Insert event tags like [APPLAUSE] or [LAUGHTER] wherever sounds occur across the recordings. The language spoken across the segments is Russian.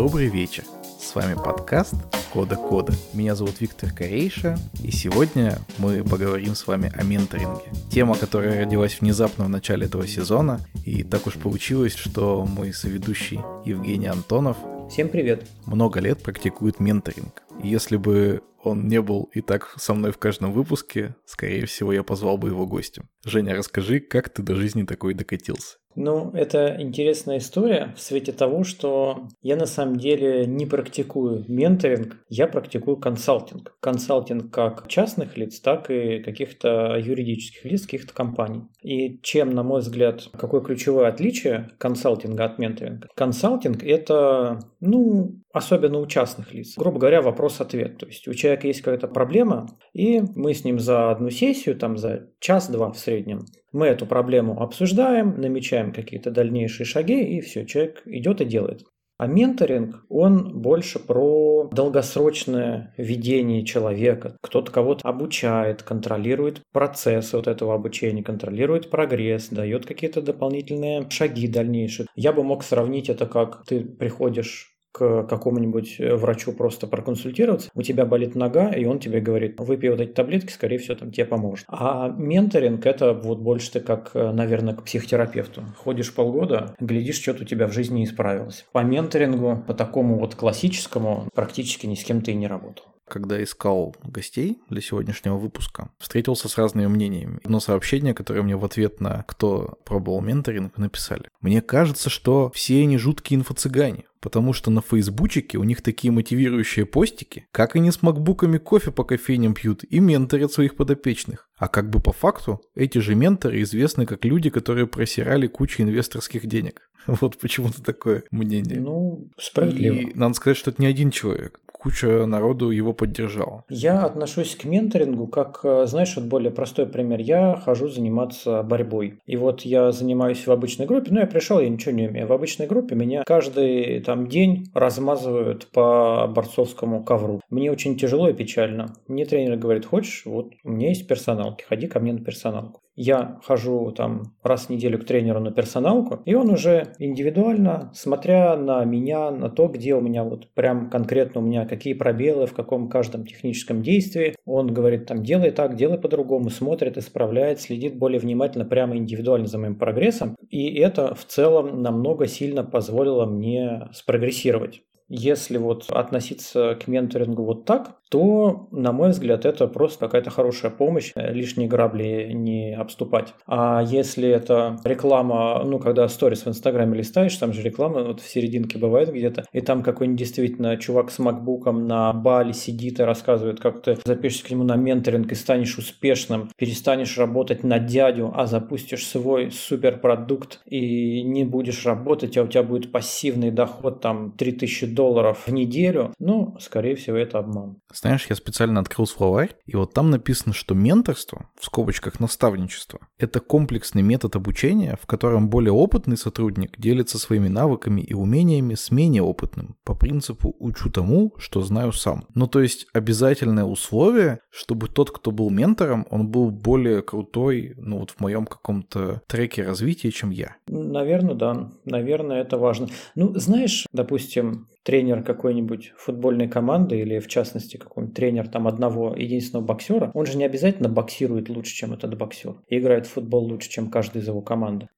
Добрый вечер. С вами подкаст Кода Кода. Меня зовут Виктор Корейша, и сегодня мы поговорим с вами о менторинге. Тема, которая родилась внезапно в начале этого сезона, и так уж получилось, что мой соведущий Евгений Антонов Всем привет. много лет практикует менторинг. Если бы он не был и так со мной в каждом выпуске, скорее всего, я позвал бы его гостем. Женя, расскажи, как ты до жизни такой докатился? Ну, это интересная история в свете того, что я на самом деле не практикую менторинг, я практикую консалтинг. Консалтинг как частных лиц, так и каких-то юридических лиц, каких-то компаний. И чем, на мой взгляд, какое ключевое отличие консалтинга от менторинга? Консалтинг – это, ну, особенно у частных лиц. Грубо говоря, вопрос-ответ. То есть у человека есть какая-то проблема, и мы с ним за одну сессию, там за час-два в среднем, мы эту проблему обсуждаем, намечаем какие-то дальнейшие шаги, и все, человек идет и делает. А менторинг, он больше про долгосрочное ведение человека. Кто-то кого-то обучает, контролирует процесс вот этого обучения, контролирует прогресс, дает какие-то дополнительные шаги дальнейшие. Я бы мог сравнить это как ты приходишь к какому-нибудь э, врачу просто проконсультироваться, у тебя болит нога, и он тебе говорит, выпей вот эти таблетки, скорее всего, там тебе поможет. А менторинг – это вот больше ты как, э, наверное, к психотерапевту. Ходишь полгода, глядишь, что-то у тебя в жизни исправилось. По менторингу, по такому вот классическому, практически ни с кем ты и не работал когда искал гостей для сегодняшнего выпуска, встретился с разными мнениями. Одно сообщение, которое мне в ответ на «Кто пробовал менторинг?» написали. Мне кажется, что все они жуткие инфо-цыгане. Потому что на фейсбучике у них такие мотивирующие постики, как они с макбуками кофе по кофейням пьют и менторят своих подопечных. А как бы по факту, эти же менторы известны как люди, которые просирали кучу инвесторских денег. [LAUGHS] Вот почему-то такое мнение. Ну, справедливо. И надо сказать, что это не один человек куча народу его поддержала. Я отношусь к менторингу как, э, знаешь, вот более простой пример. Я хожу заниматься борьбой. И вот я занимаюсь в обычной группе, ну я пришел, я ничего не умею. В обычной группе меня каждый там день размазывают по борцовскому ковру. Мне очень тяжело и печально. Мне тренер говорит, хочешь, вот у меня есть персоналки, ходи ко мне на персоналку. Я хожу там раз в неделю к тренеру на персоналку, и он уже индивидуально, смотря на меня, на то, где у меня вот прям конкретно у меня какие пробелы в каком каждом техническом действии, он говорит там делай так, делай по-другому, смотрит, исправляет, следит более внимательно, прямо индивидуально за моим прогрессом, и это в целом намного сильно позволило мне спрогрессировать. Если вот относиться к менторингу вот так, то, на мой взгляд, это просто какая-то хорошая помощь, э, лишние грабли не обступать. А если это реклама, ну, когда сторис в Инстаграме листаешь, там же реклама вот в серединке бывает где-то, и там какой-нибудь действительно чувак с макбуком на бале сидит и рассказывает, как ты запишешься к нему на менторинг и станешь успешным, перестанешь работать на дядю, а запустишь свой суперпродукт и не будешь работать, а у тебя будет пассивный доход там 3000 долларов в неделю, ну, скорее всего, это обман. Знаешь, я специально открыл словарь, и вот там написано, что менторство, в скобочках наставничество, это комплексный метод обучения, в котором более опытный сотрудник делится своими навыками и умениями с менее опытным, по принципу «учу тому, что знаю сам». Ну, то есть обязательное условие, чтобы тот, кто был ментором, он был более крутой, ну, вот в моем каком-то треке развития, чем я. Наверное, да. Наверное, это важно. Ну, знаешь, допустим, тренер какой-нибудь футбольной команды или, в частности, какой-нибудь тренер там одного единственного боксера, он же не обязательно боксирует лучше, чем этот боксер, и играет в футбол лучше, чем каждый из его команды.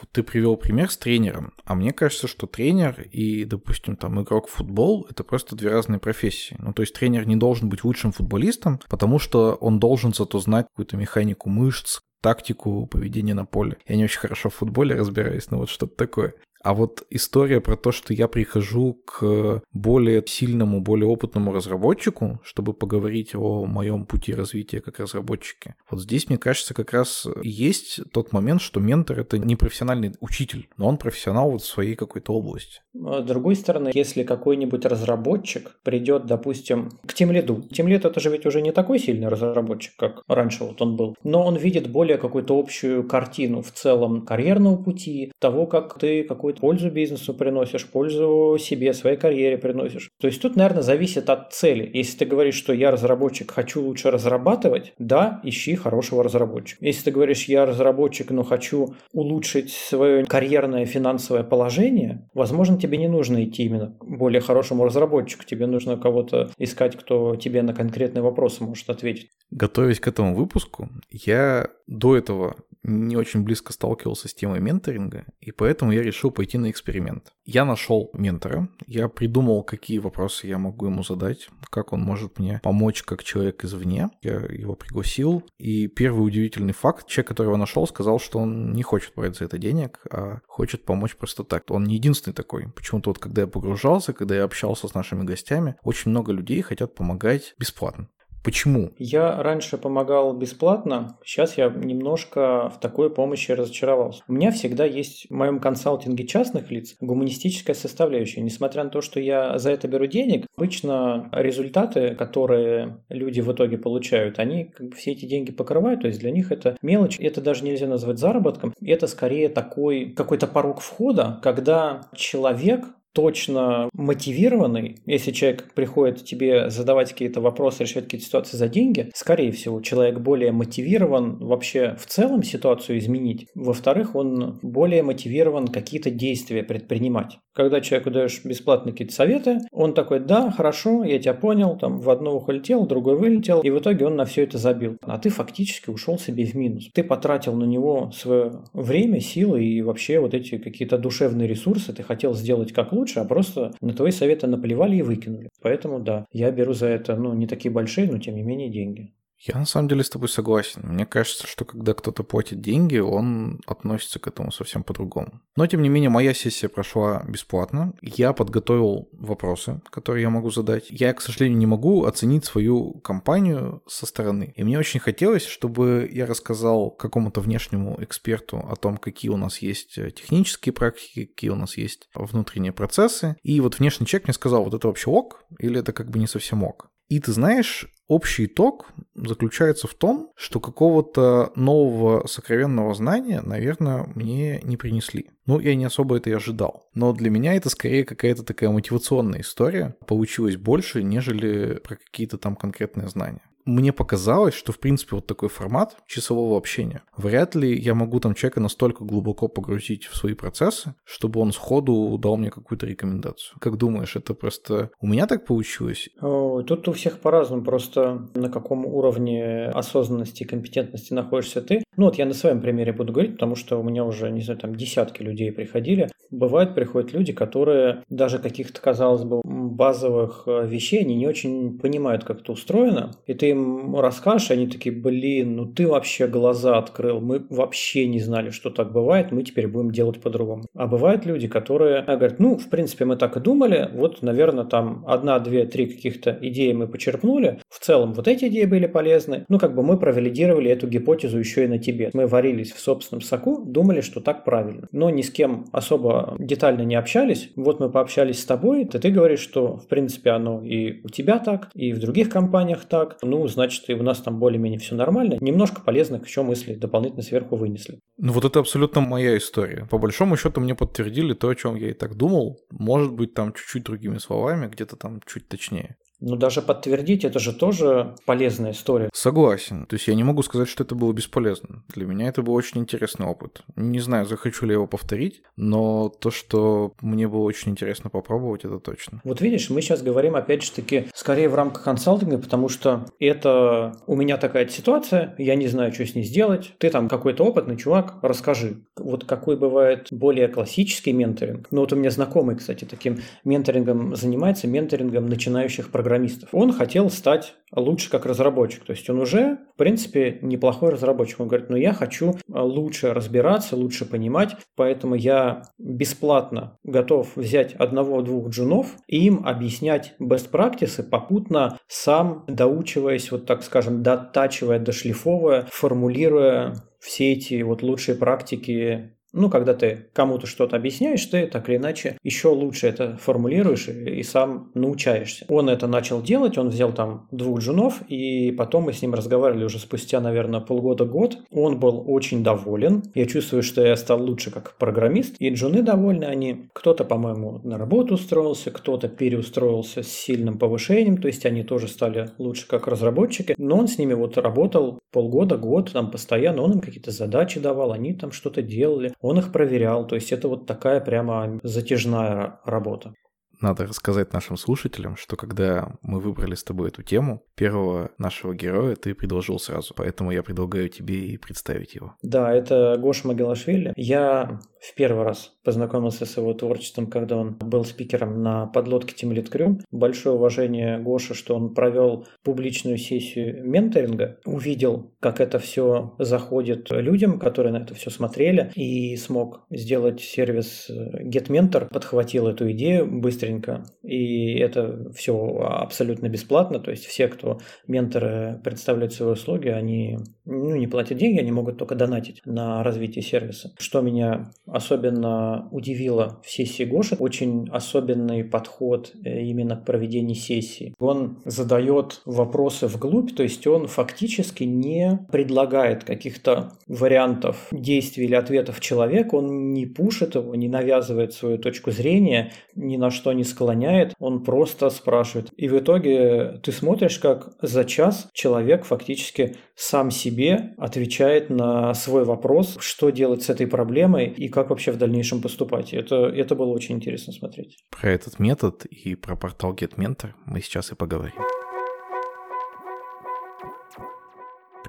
Вот ты привел пример с тренером, а мне кажется, что тренер и, допустим, там игрок в футбол — это просто две разные профессии. Ну, то есть тренер не должен быть лучшим футболистом, потому что он должен зато знать какую-то механику мышц, тактику поведения на поле. Я не очень хорошо в футболе разбираюсь, но вот что-то такое. А вот история про то, что я прихожу к более сильному, более опытному разработчику, чтобы поговорить о моем пути развития как разработчики. Вот здесь, мне кажется, как раз есть тот момент, что ментор — это не профессиональный учитель, но он профессионал вот в своей какой-то области. С другой стороны, если какой-нибудь разработчик придет, допустим, к Тимлиду. Тимлид это же ведь уже не такой сильный разработчик, как раньше вот он был, но он видит более какую-то общую картину в целом карьерного пути, того, как ты какой какую-то пользу бизнесу приносишь, пользу себе, своей карьере приносишь. То есть тут, наверное, зависит от цели. Если ты говоришь, что я разработчик, хочу лучше разрабатывать, да, ищи хорошего разработчика. Если ты говоришь, я разработчик, но хочу улучшить свое карьерное финансовое положение, возможно, тебе не нужно идти именно к более хорошему разработчику. Тебе нужно кого-то искать, кто тебе на конкретные вопросы может ответить. Готовясь к этому выпуску, я до этого не очень близко сталкивался с темой менторинга, и поэтому я решил пойти на эксперимент. Я нашел ментора, я придумал, какие вопросы я могу ему задать, как он может мне помочь как человек извне. Я его пригласил, и первый удивительный факт, человек, которого нашел, сказал, что он не хочет брать за это денег, а хочет помочь просто так. Он не единственный такой. Почему-то вот когда я погружался, когда я общался с нашими гостями, очень много людей хотят помогать бесплатно. Почему? Я раньше помогал бесплатно, сейчас я немножко в такой помощи разочаровался. У меня всегда есть в моем консалтинге частных лиц гуманистическая составляющая. Несмотря на то, что я за это беру денег, обычно результаты, которые люди в итоге получают, они как бы все эти деньги покрывают, то есть для них это мелочь, это даже нельзя назвать заработком, это скорее такой какой-то порог входа, когда человек точно мотивированный, если человек приходит тебе задавать какие-то вопросы, решать какие-то ситуации за деньги, скорее всего, человек более мотивирован вообще в целом ситуацию изменить. Во-вторых, он более мотивирован какие-то действия предпринимать. Когда человеку даешь бесплатные какие-то советы, он такой, да, хорошо, я тебя понял, там в одно ухо летел, в другое вылетел, и в итоге он на все это забил. А ты фактически ушел себе в минус. Ты потратил на него свое время, силы и вообще вот эти какие-то душевные ресурсы ты хотел сделать как лучше, а просто на твои советы наплевали и выкинули. Поэтому да, я беру за это, ну, не такие большие, но тем не менее деньги. Я на самом деле с тобой согласен. Мне кажется, что когда кто-то платит деньги, он относится к этому совсем по-другому. Но, тем не менее, моя сессия прошла бесплатно. Я подготовил вопросы, которые я могу задать. Я, к сожалению, не могу оценить свою компанию со стороны. И мне очень хотелось, чтобы я рассказал какому-то внешнему эксперту о том, какие у нас есть технические практики, какие у нас есть внутренние процессы. И вот внешний человек мне сказал, вот это вообще ок, или это как бы не совсем ок. И ты знаешь, общий итог заключается в том, что какого-то нового сокровенного знания, наверное, мне не принесли. Ну, я не особо это и ожидал. Но для меня это скорее какая-то такая мотивационная история. Получилось больше, нежели про какие-то там конкретные знания мне показалось, что, в принципе, вот такой формат часового общения, вряд ли я могу там человека настолько глубоко погрузить в свои процессы, чтобы он сходу дал мне какую-то рекомендацию. Как думаешь, это просто у меня так получилось? Тут у всех по-разному, просто на каком уровне осознанности и компетентности находишься ты. Ну вот я на своем примере буду говорить, потому что у меня уже, не знаю, там десятки людей приходили. Бывает, приходят люди, которые даже каких-то, казалось бы, базовых э, вещей, они не очень понимают, как это устроено. И ты им расскажешь, они такие, блин, ну ты вообще глаза открыл, мы вообще не знали, что так бывает, мы теперь будем делать по-другому. А бывают люди, которые говорят, ну, в принципе, мы так и думали, вот, наверное, там одна, две, три каких-то идеи мы почерпнули, в целом вот эти идеи были полезны, ну, как бы мы провалидировали эту гипотезу еще и на тебе. Мы варились в собственном соку, думали, что так правильно, но ни с кем особо детально не общались, вот мы пообщались с тобой, то ты говоришь, что, в принципе, оно и у тебя так, и в других компаниях так, ну, значит, и у нас там более-менее все нормально. Немножко полезных еще мысли дополнительно сверху вынесли. Ну вот это абсолютно моя история. По большому счету мне подтвердили то, о чем я и так думал. Может быть, там чуть-чуть другими словами, где-то там чуть точнее. Ну, даже подтвердить, это же тоже полезная история. Согласен. То есть я не могу сказать, что это было бесполезно. Для меня это был очень интересный опыт. Не знаю, захочу ли я его повторить, но то, что мне было очень интересно попробовать, это точно. Вот видишь, мы сейчас говорим, опять же таки, скорее в рамках консалтинга, потому что это у меня такая ситуация, я не знаю, что с ней сделать. Ты там какой-то опытный чувак, расскажи. Вот какой бывает более классический менторинг. Ну, вот у меня знакомый, кстати, таким менторингом занимается, менторингом начинающих программистов программистов. Он хотел стать лучше как разработчик. То есть он уже, в принципе, неплохой разработчик. Он говорит, ну я хочу лучше разбираться, лучше понимать, поэтому я бесплатно готов взять одного-двух джунов и им объяснять best practices, попутно сам доучиваясь, вот так скажем, дотачивая, дошлифовывая, формулируя все эти вот лучшие практики Ну, когда ты кому-то что-то объясняешь, ты так или иначе еще лучше это формулируешь и, и сам научаешься. Он это начал делать, он взял там двух джунов, и потом мы с ним разговаривали уже спустя, наверное, полгода-год. Он был очень доволен. Я чувствую, что я стал лучше как программист, и джуны довольны они. Кто-то, по-моему, на работу устроился, кто-то переустроился с сильным повышением, то есть они тоже стали лучше как разработчики. Но он с ними вот работал полгода, год, там постоянно, он им какие-то задачи давал, они там что-то делали он их проверял. То есть это вот такая прямо затяжная работа. Надо рассказать нашим слушателям, что когда мы выбрали с тобой эту тему, первого нашего героя ты предложил сразу, поэтому я предлагаю тебе и представить его. Да, это Гоша Магелашвили. Я в первый раз познакомился с его творчеством, когда он был спикером на подлодке Тимлит Крю. Большое уважение Гоше, что он провел публичную сессию менторинга, увидел, как это все заходит людям, которые на это все смотрели, и смог сделать сервис GetMentor, подхватил эту идею быстренько, и это все абсолютно бесплатно, то есть все, кто менторы представляют свои услуги, они ну, не платят деньги, они могут только донатить на развитие сервиса. Что меня особенно удивило в сессии Гоши, очень особенный подход э, именно к проведению сессии. Он задает вопросы вглубь, то есть он фактически не предлагает каких-то вариантов действий или ответов человеку, он не пушит его, не навязывает свою точку зрения, ни на что не склоняет, он просто спрашивает. И в итоге ты смотришь, как за час человек фактически сам себе отвечает на свой вопрос, что делать с этой проблемой и как как вообще в дальнейшем поступать. Это, это было очень интересно смотреть. Про этот метод и про портал GetMentor мы сейчас и поговорим.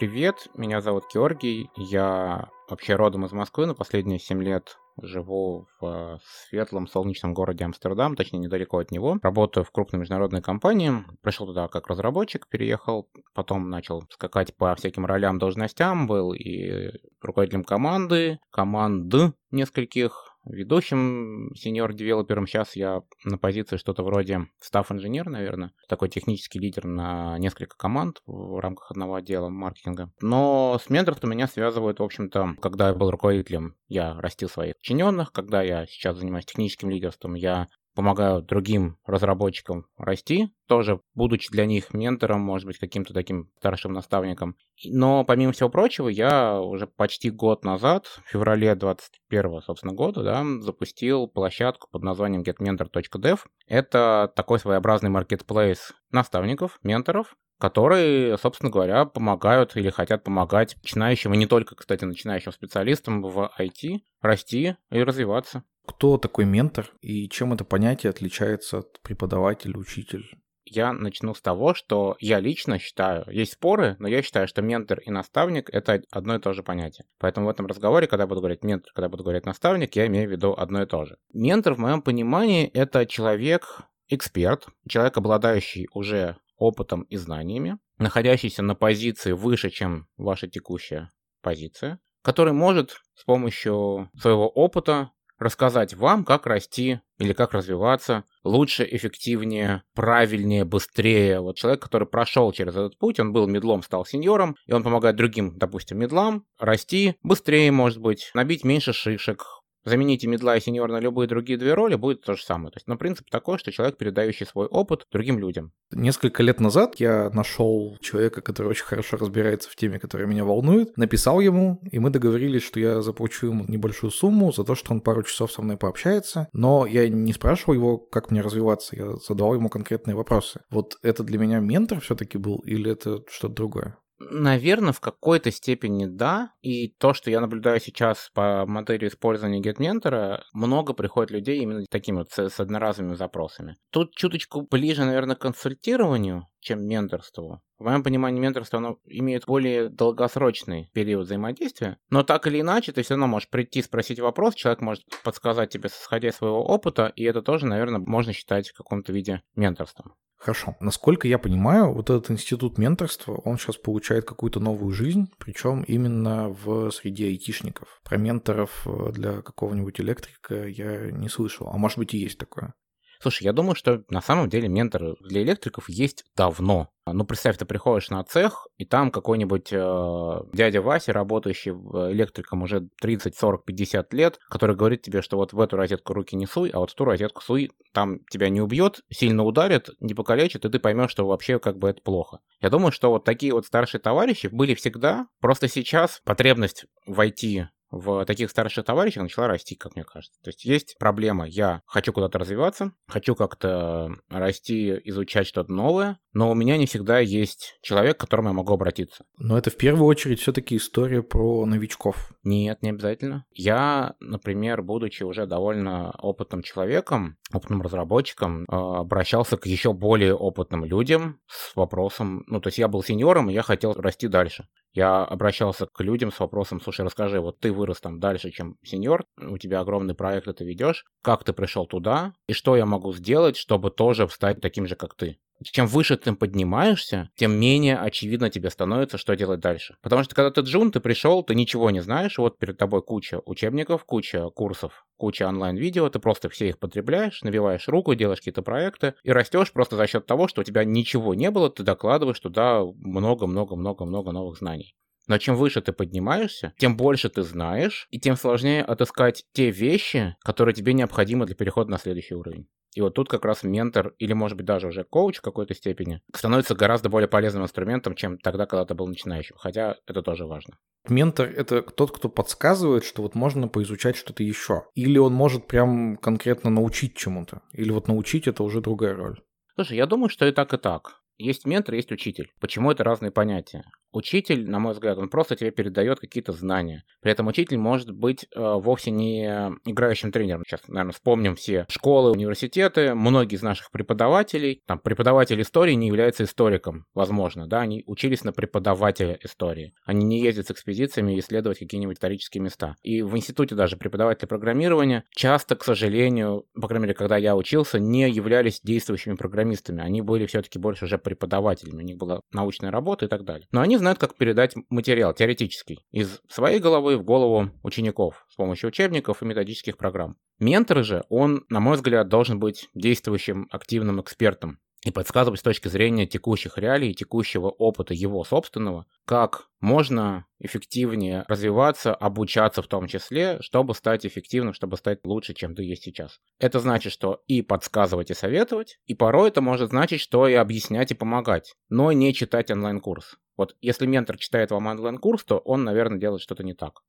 Привет, меня зовут Георгий, я вообще родом из Москвы, но последние 7 лет живу в светлом солнечном городе Амстердам, точнее недалеко от него. Работаю в крупной международной компании. Пришел туда как разработчик, переехал, потом начал скакать по всяким ролям, должностям, был и руководителем команды, команд нескольких, ведущим сеньор-девелопером. Сейчас я на позиции что-то вроде стаф-инженер, наверное. Такой технический лидер на несколько команд в рамках одного отдела маркетинга. Но с менторством меня связывают, в общем-то, когда я был руководителем, я растил своих подчиненных. Когда я сейчас занимаюсь техническим лидерством, я помогаю другим разработчикам расти, тоже будучи для них ментором, может быть, каким-то таким старшим наставником. Но, помимо всего прочего, я уже почти год назад, в феврале 2021, собственно, года, да, запустил площадку под названием getmentor.dev. Это такой своеобразный маркетплейс наставников, менторов, которые, собственно говоря, помогают или хотят помогать начинающим, и не только, кстати, начинающим специалистам в IT расти и развиваться. Кто такой ментор и чем это понятие отличается от преподавателя, учитель? Я начну с того, что я лично считаю, есть споры, но я считаю, что ментор и наставник — это одно и то же понятие. Поэтому в этом разговоре, когда буду говорить ментор, когда буду говорить наставник, я имею в виду одно и то же. Ментор, в моем понимании, это человек, эксперт, человек, обладающий уже опытом и знаниями, находящийся на позиции выше, чем ваша текущая позиция, который может с помощью своего опыта рассказать вам, как расти или как развиваться лучше, эффективнее, правильнее, быстрее. Вот человек, который прошел через этот путь, он был медлом, стал сеньором, и он помогает другим, допустим, медлам расти быстрее, может быть, набить меньше шишек, замените медла и сеньор на любые другие две роли, будет то же самое. То есть, ну, принцип такой, что человек, передающий свой опыт другим людям. Несколько лет назад я нашел человека, который очень хорошо разбирается в теме, которая меня волнует, написал ему, и мы договорились, что я заплачу ему небольшую сумму за то, что он пару часов со мной пообщается, но я не спрашивал его, как мне развиваться, я задавал ему конкретные вопросы. Вот это для меня ментор все-таки был или это что-то другое? Наверное, в какой-то степени да. И то, что я наблюдаю сейчас по модели использования GetMentor, много приходит людей именно такими вот с, с одноразовыми запросами. Тут чуточку ближе, наверное, к консультированию, чем менторству. В моем понимании менторство оно имеет более долгосрочный период взаимодействия, но так или иначе ты все равно можешь прийти спросить вопрос, человек может подсказать тебе, исходя из своего опыта, и это тоже, наверное, можно считать в каком-то виде менторством. Хорошо. Насколько я понимаю, вот этот институт менторства, он сейчас получает какую-то новую жизнь, причем именно в среде айтишников. Про менторов э, для какого-нибудь электрика я не слышал. А может быть и есть такое. Слушай, я думаю, что на самом деле менторы для электриков есть давно. Ну, представь, ты приходишь на цех, и там какой-нибудь э, дядя Вася, работающий электриком уже 30, 40, 50 лет, который говорит тебе, что вот в эту розетку руки не суй, а вот в ту розетку суй, там тебя не убьет, сильно ударит, не покалечит, и ты поймешь, что вообще как бы это плохо. Я думаю, что вот такие вот старшие товарищи были всегда, просто сейчас потребность войти в таких старших товарищах начала расти, как мне кажется. То есть есть проблема, я хочу куда-то развиваться, хочу как-то расти, изучать что-то новое, но у меня не всегда есть человек, к которому я могу обратиться. Но это в первую очередь все-таки история про новичков. Нет, не обязательно. Я, например, будучи уже довольно опытным человеком, опытным разработчиком, а, обращался к еще более опытным людям с вопросом, ну, то есть я был сеньором, и я хотел расти дальше. Я обращался к людям с вопросом, слушай, расскажи, вот ты вырос там дальше, чем сеньор, у тебя огромный проект, ты ведешь, как ты пришел туда, и что я могу сделать, чтобы тоже стать таким же, как ты чем выше ты поднимаешься, тем менее очевидно тебе становится, что делать дальше. Потому что когда ты джун, ты пришел, ты ничего не знаешь, вот перед тобой куча учебников, куча курсов, куча онлайн-видео, ты просто все их потребляешь, набиваешь руку, делаешь какие-то проекты и растешь просто за счет того, что у тебя ничего не было, ты докладываешь туда много-много-много-много новых знаний. Но чем выше ты поднимаешься, тем больше ты знаешь, и тем сложнее отыскать те вещи, которые тебе необходимы для перехода на следующий уровень. И вот тут как раз ментор, или может быть даже уже коуч в какой-то степени, становится гораздо более полезным инструментом, чем тогда, когда ты был начинающим. Хотя это тоже важно. Ментор — это тот, кто подсказывает, что вот можно поизучать что-то еще. Или он может прям конкретно научить чему-то. Или вот научить — это уже другая роль. Слушай, я думаю, что и так, и так. Есть ментор, есть учитель. Почему это разные понятия? Учитель, на мой взгляд, он просто тебе передает какие-то знания. При этом учитель может быть э, вовсе не играющим тренером. Сейчас, наверное, вспомним все школы, университеты. Многие из наших преподавателей, там, преподаватель истории не является историком, возможно, да, они учились на преподавателя истории. Они не ездят с экспедициями исследовать какие-нибудь исторические места. И в институте даже преподаватели программирования часто, к сожалению, по крайней мере, когда я учился, не являлись действующими программистами. Они были все-таки больше уже преподавателями. У них была научная работа и так далее. Но они знают, как передать материал теоретический из своей головы в голову учеников с помощью учебников и методических программ. Ментор же, он, на мой взгляд, должен быть действующим активным экспертом и подсказывать с точки зрения текущих реалий, текущего опыта его собственного, как можно эффективнее развиваться, обучаться в том числе, чтобы стать эффективным, чтобы стать лучше, чем ты есть сейчас. Это значит, что и подсказывать, и советовать, и порой это может значить, что и объяснять, и помогать, но не читать онлайн-курс. Вот если ментор читает вам онлайн-курс, то он, наверное, делает что-то не так.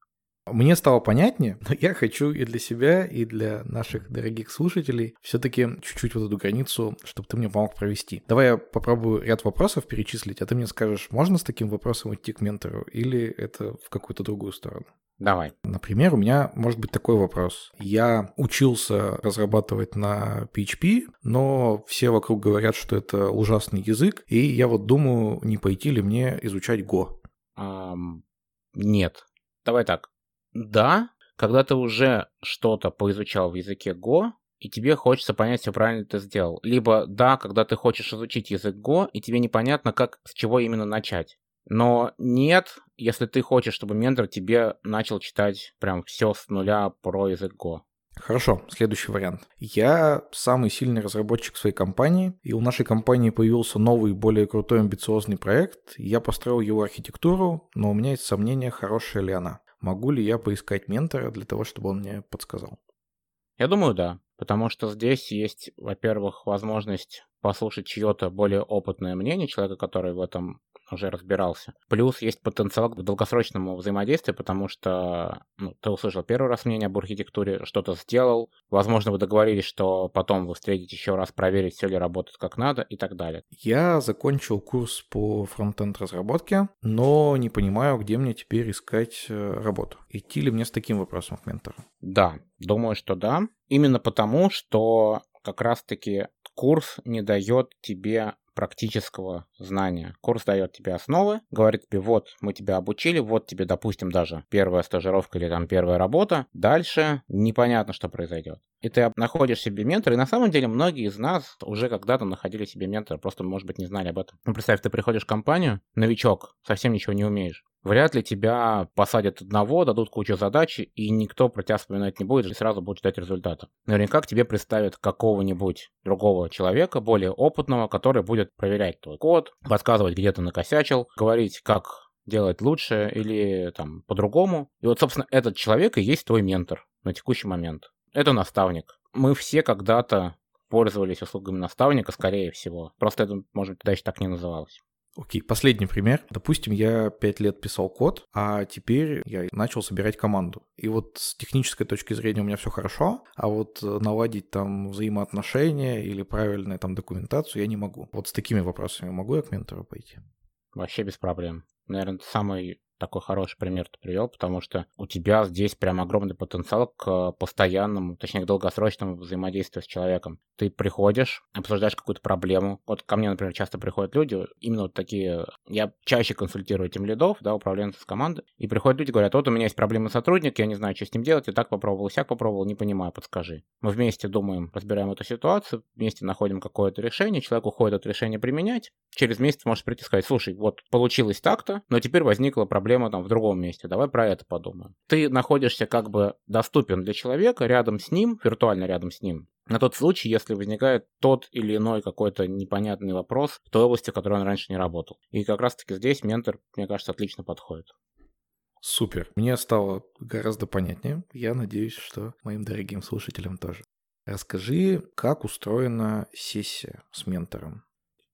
Мне стало понятнее, но я хочу и для себя, и для наших дорогих слушателей все-таки чуть-чуть вот эту границу, чтобы ты мне помог провести. Давай я попробую ряд вопросов перечислить, а ты мне скажешь, можно с таким вопросом идти к ментору или это в какую-то другую сторону? Давай. Например, у меня может быть такой вопрос. Я учился разрабатывать на PHP, но все вокруг говорят, что это ужасный язык, и я вот думаю, не пойти ли мне изучать Go. Um, нет. Давай так. Да, когда ты уже что-то поизучал в языке Go, и тебе хочется понять, все правильно ты сделал. Либо да, когда ты хочешь изучить язык Go, и тебе непонятно, как, с чего именно начать. Но нет, если ты хочешь, чтобы ментор тебе начал читать прям все с нуля про язык Go. Хорошо, следующий вариант. Я самый сильный разработчик своей компании, и у нашей компании появился новый, более крутой, амбициозный проект. Я построил его архитектуру, но у меня есть сомнения, хорошая ли она могу ли я поискать ментора для того, чтобы он мне подсказал? Я думаю, да. Потому что здесь есть, во-первых, возможность послушать чье-то более опытное мнение человека, который в этом уже разбирался. Плюс есть потенциал к долгосрочному взаимодействию, потому что ну, ты услышал первый раз мнение об архитектуре, что-то сделал, возможно, вы договорились, что потом вы встретите еще раз, проверить, все ли работает как надо и так далее. Я закончил курс по фронтенд разработке, но не понимаю, где мне теперь искать э, работу. Идти ли мне с таким вопросом к ментору? Да, думаю, что да. Именно потому, что как раз-таки курс не дает тебе практического знания. Курс дает тебе основы, говорит тебе, вот, мы тебя обучили, вот тебе, допустим, даже первая стажировка или там первая работа. Дальше непонятно, что произойдет. И ты находишь себе ментора, и на самом деле многие из нас уже когда-то находили себе ментора, просто, может быть, не знали об этом. Ну, представь, ты приходишь в компанию, новичок, совсем ничего не умеешь. вряд ли тебя посадят одного, дадут кучу задач, и никто про тебя вспоминать не будет, и сразу будет ждать результата. Наверняка к тебе представят какого-нибудь другого человека, более опытного, который будет проверять твой код, подсказывать, где ты накосячил, говорить, как делать лучше или там по-другому. И вот, собственно, этот человек и есть твой ментор на текущий момент. Это наставник. Мы все когда-то пользовались услугами наставника, скорее всего. Просто это, может быть, дальше так не называлось. Окей, последний пример. Допустим, я пять лет писал код, а теперь я начал собирать команду. И вот с технической точки зрения у меня все хорошо, а вот наладить там взаимоотношения или правильную там документацию я не могу. Вот с такими вопросами могу я к ментору пойти? Вообще без проблем. Наверное, самый такой хороший пример ты привел, потому что у тебя здесь прям огромный потенциал к постоянному, точнее, к долгосрочному взаимодействию с человеком. Ты приходишь, обсуждаешь какую-то проблему. Вот ко мне, например, часто приходят люди, именно вот такие... Я чаще консультирую тем лидов, да, управленцев команды, и приходят люди, говорят, вот у меня есть проблемы сотрудник, я не знаю, что с ним делать, и так попробовал, и сяк попробовал, не понимаю, подскажи. Мы вместе думаем, разбираем эту ситуацию, вместе находим какое-то решение, человек уходит от решения применять, через месяц может прийти и сказать, слушай, вот получилось так-то, но теперь возникла проблема проблема там в другом месте, давай про это подумаем. Ты находишься как бы доступен для человека рядом с ним, виртуально рядом с ним, на тот случай, если возникает тот или иной какой-то непонятный вопрос в той области, в которой он раньше не работал. И как раз-таки здесь ментор, мне кажется, отлично подходит. Супер. Мне стало гораздо понятнее. Я надеюсь, что моим дорогим слушателям тоже. Расскажи, как устроена сессия с ментором?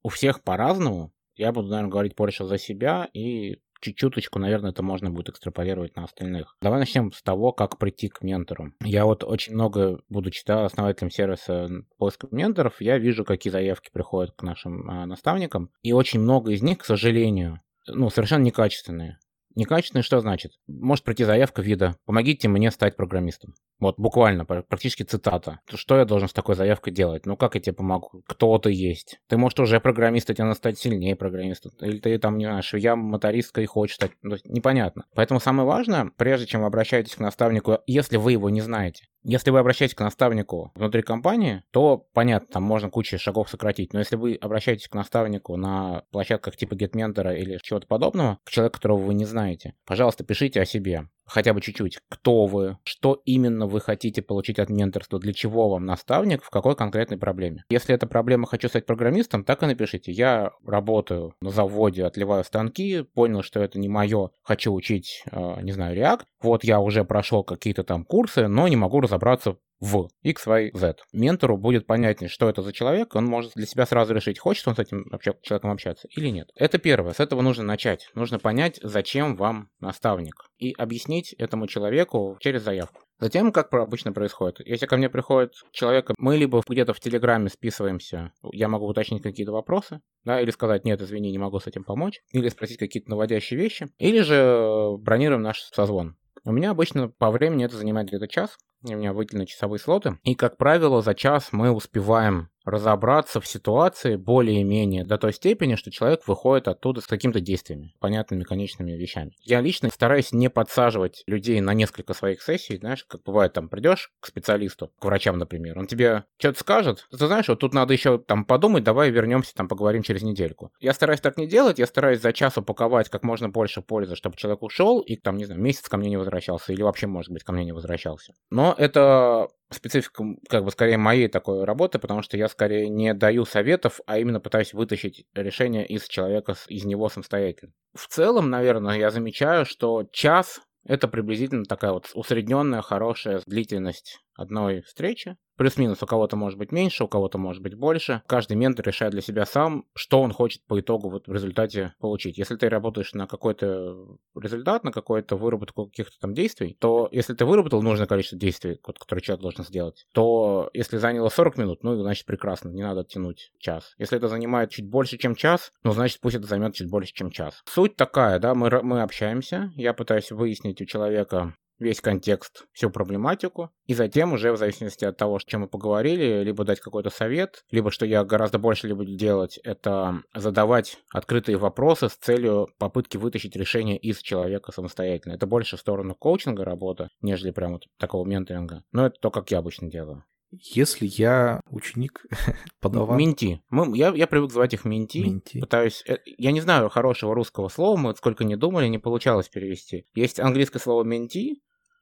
У всех по-разному. Я буду, наверное, говорить больше за себя и чуть-чуточку, наверное, это можно будет экстраполировать на остальных. Давай начнем с того, как прийти к ментору. Я вот очень много, будучи да, основателем сервиса поиска менторов, я вижу, какие заявки приходят к нашим а, наставникам, и очень много из них, к сожалению, ну, совершенно некачественные. Некачественные что значит? Может прийти заявка вида «Помогите мне стать программистом». Вот, буквально, практически цитата. Что я должен с такой заявкой делать? Ну, как я тебе помогу? Кто ты есть? Ты, может, уже программист, и тебе надо стать сильнее программистом. Или ты там, не знаю, швея, мотористка и хочешь стать. Ну, непонятно. Поэтому самое важное, прежде чем вы обращаетесь к наставнику, если вы его не знаете, если вы обращаетесь к наставнику внутри компании, то, понятно, там можно кучу шагов сократить, но если вы обращаетесь к наставнику на площадках типа GetMentor или чего-то подобного, к человеку, которого вы не знаете, пожалуйста, пишите о себе хотя бы чуть-чуть, кто вы, что именно вы хотите получить от менторства, для чего вам наставник, в какой конкретной проблеме. Если эта проблема «хочу стать программистом», так и напишите. Я работаю на заводе, отливаю станки, понял, что это не мое, хочу учить, э, не знаю, React. Вот я уже прошел какие-то там курсы, но не могу разобраться в X, Y, Z. Ментору будет понятнее, что это за человек, он может для себя сразу решить, хочет он с этим человеком общаться или нет. Это первое, с этого нужно начать. Нужно понять, зачем вам наставник, и объяснить этому человеку через заявку. Затем, как обычно происходит, если ко мне приходит человек, мы либо где-то в Телеграме списываемся, я могу уточнить какие-то вопросы, да, или сказать, нет, извини, не могу с этим помочь, или спросить какие-то наводящие вещи, или же бронируем наш созвон. У меня обычно по времени это занимает где-то час, у меня выделены часовые слоты, и, как правило, за час мы успеваем разобраться в ситуации более-менее до той степени, что человек выходит оттуда с какими-то действиями, понятными конечными вещами. Я лично стараюсь не подсаживать людей на несколько своих сессий, знаешь, как бывает, там придешь к специалисту, к врачам, например, он тебе что-то скажет, ты знаешь, вот тут надо еще там подумать, давай вернемся, там поговорим через недельку. Я стараюсь так не делать, я стараюсь за час упаковать как можно больше пользы, чтобы человек ушел и там, не знаю, месяц ко мне не возвращался или вообще, может быть, ко мне не возвращался. Но это специфика, как бы, скорее моей такой работы, потому что я скорее не даю советов, а именно пытаюсь вытащить решение из человека, из него самостоятельно. В целом, наверное, я замечаю, что час это приблизительно такая вот усредненная хорошая длительность одной встречи. Плюс-минус у кого-то может быть меньше, у кого-то может быть больше. Каждый ментор решает для себя сам, что он хочет по итогу вот в результате получить. Если ты работаешь на какой-то результат, на какую-то выработку каких-то там действий, то если ты выработал нужное количество действий, которые человек должен сделать, то если заняло 40 минут, ну, значит, прекрасно, не надо тянуть час. Если это занимает чуть больше, чем час, ну, значит, пусть это займет чуть больше, чем час. Суть такая, да, мы, мы общаемся, я пытаюсь выяснить у человека, весь контекст, всю проблематику, и затем уже в зависимости от того, о чем мы поговорили, либо дать какой-то совет, либо что я гораздо больше люблю делать, это задавать открытые вопросы с целью попытки вытащить решение из человека самостоятельно. Это больше в сторону коучинга работа, нежели прям вот такого менторинга. Но это то, как я обычно делаю. Если я ученик, [LAUGHS] подаван... Менти. Мы, я, я привык звать их менти. Менти. Пытаюсь... э, Я не знаю хорошего русского слова, мы сколько не думали, не получалось перевести. Есть английское слово менти,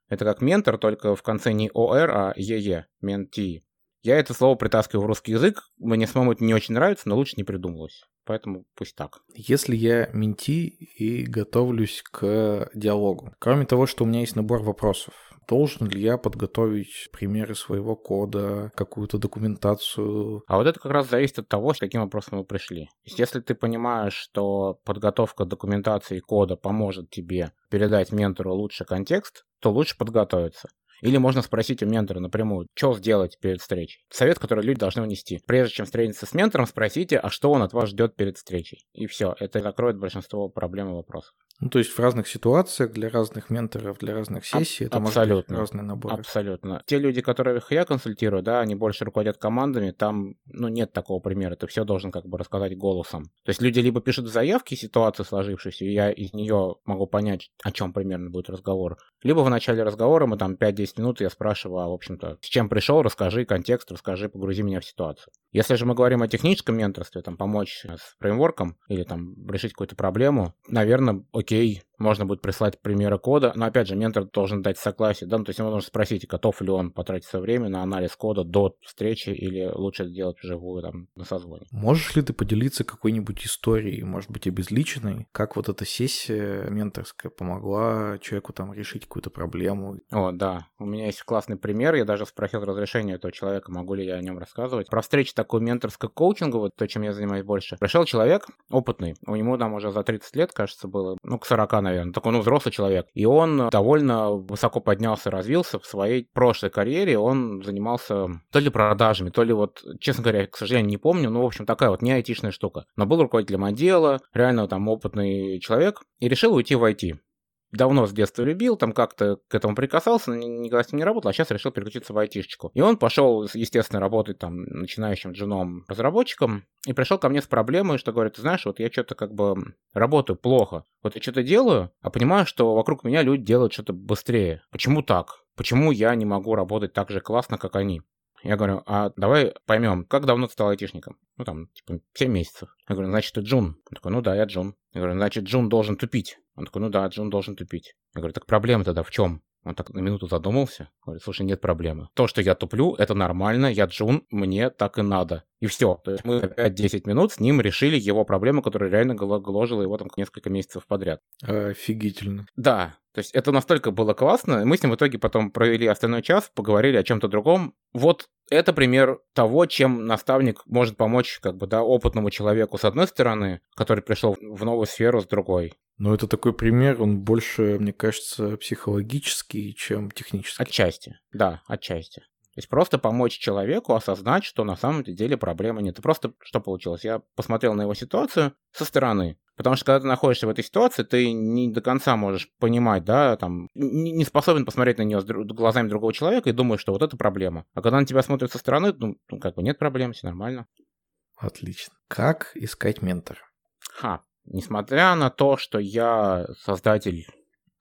это как ментор, только в конце не ОР, а ЕЕ, менти. Я это слово притаскиваю в русский язык, мне самому это не очень нравится, но лучше не придумалось. Поэтому пусть так. Если я менти и готовлюсь к диалогу, кроме того, что у меня есть набор вопросов, должен ли я подготовить примеры своего кода, какую-то документацию? А вот это как раз зависит от того, с каким вопросом мы пришли. Если ты понимаешь, что подготовка документации кода поможет тебе передать ментору лучше контекст, то лучше подготовиться. Или можно спросить у ментора напрямую, что сделать перед встречей. Совет, который люди должны унести. Прежде чем встретиться с ментором, спросите, а что он от вас ждет перед встречей. И все, это закроет большинство проблем и вопросов. Ну, то есть в разных ситуациях, для разных менторов, для разных сессий, это может быть абсолютно. разные наборы. Абсолютно. Те люди, которых я консультирую, да, они больше руководят командами, там, ну, нет такого примера, ты все должен как бы рассказать голосом. То есть люди либо пишут в заявке ситуацию сложившуюся, и я из нее могу понять, о чем примерно будет разговор, либо в начале разговора мы там 5-10 минут, я спрашиваю, а, в общем-то, с чем пришел, расскажи контекст, расскажи, погрузи меня в ситуацию. Если же мы говорим о техническом менторстве, там, помочь с фреймворком или там решить какую-то проблему, наверное, окей, можно будет прислать примеры кода, но опять же, ментор должен дать согласие, да, ну, то есть ему нужно спросить, готов ли он потратить свое время на анализ кода до встречи или лучше это делать вживую там на созвоне. Можешь ли ты поделиться какой-нибудь историей, может быть, обезличенной, как вот эта сессия менторская помогла человеку там решить какую-то проблему? О, да, у меня есть классный пример, я даже спросил разрешение этого человека, могу ли я о нем рассказывать. Про встречу такую менторско-коучинговую, то, чем я занимаюсь больше. Пришел человек опытный, у него там уже за 30 лет, кажется, было, ну, к 40, наверное, такой, ну, взрослый человек. И он довольно высоко поднялся, развился в своей прошлой карьере, он занимался то ли продажами, то ли вот, честно говоря, к сожалению, не помню, ну, в общем, такая вот не айтишная штука. Но был руководителем отдела, реально там опытный человек, и решил уйти в IT давно с детства любил, там как-то к этому прикасался, но никогда с ним не работал, а сейчас решил переключиться в айтишечку. И он пошел, естественно, работать там начинающим джуном разработчиком, и пришел ко мне с проблемой, что говорит, ты знаешь, вот я что-то как бы работаю плохо. Вот я что-то делаю, а понимаю, что вокруг меня люди делают что-то быстрее. Почему так? Почему я не могу работать так же классно, как они? Я говорю, а давай поймем, как давно ты стал айтишником? Ну, там, типа, 7 месяцев. Я говорю, значит, ты Джун. Он такой, ну да, я Джун. Я говорю, значит, Джун должен тупить. Он такой, ну да, Джун должен тупить. Я говорю, так проблема тогда в чем? Он так на минуту задумался. Говорит, слушай, нет проблемы. То, что я туплю, это нормально, я Джун, мне так и надо. И все. То есть мы опять 10 минут с ним решили его проблему, которая реально гложила его там несколько месяцев подряд. Офигительно. Да, то есть это настолько было классно. Мы с ним в итоге потом провели остальной час, поговорили о чем-то другом. Вот это пример того, чем наставник может помочь как бы, да, опытному человеку с одной стороны, который пришел в новую сферу с другой. Но это такой пример, он больше, мне кажется, психологический, чем технический. Отчасти, да, отчасти. То есть просто помочь человеку осознать, что на самом деле проблемы нет. И просто что получилось? Я посмотрел на его ситуацию со стороны. Потому что когда ты находишься в этой ситуации, ты не до конца можешь понимать, да, там, не способен посмотреть на нее с глазами другого человека и думаешь, что вот это проблема. А когда на тебя смотрят со стороны, ну, ну как бы нет проблем, все нормально. Отлично. Как искать ментора? Ха. Несмотря на то, что я создатель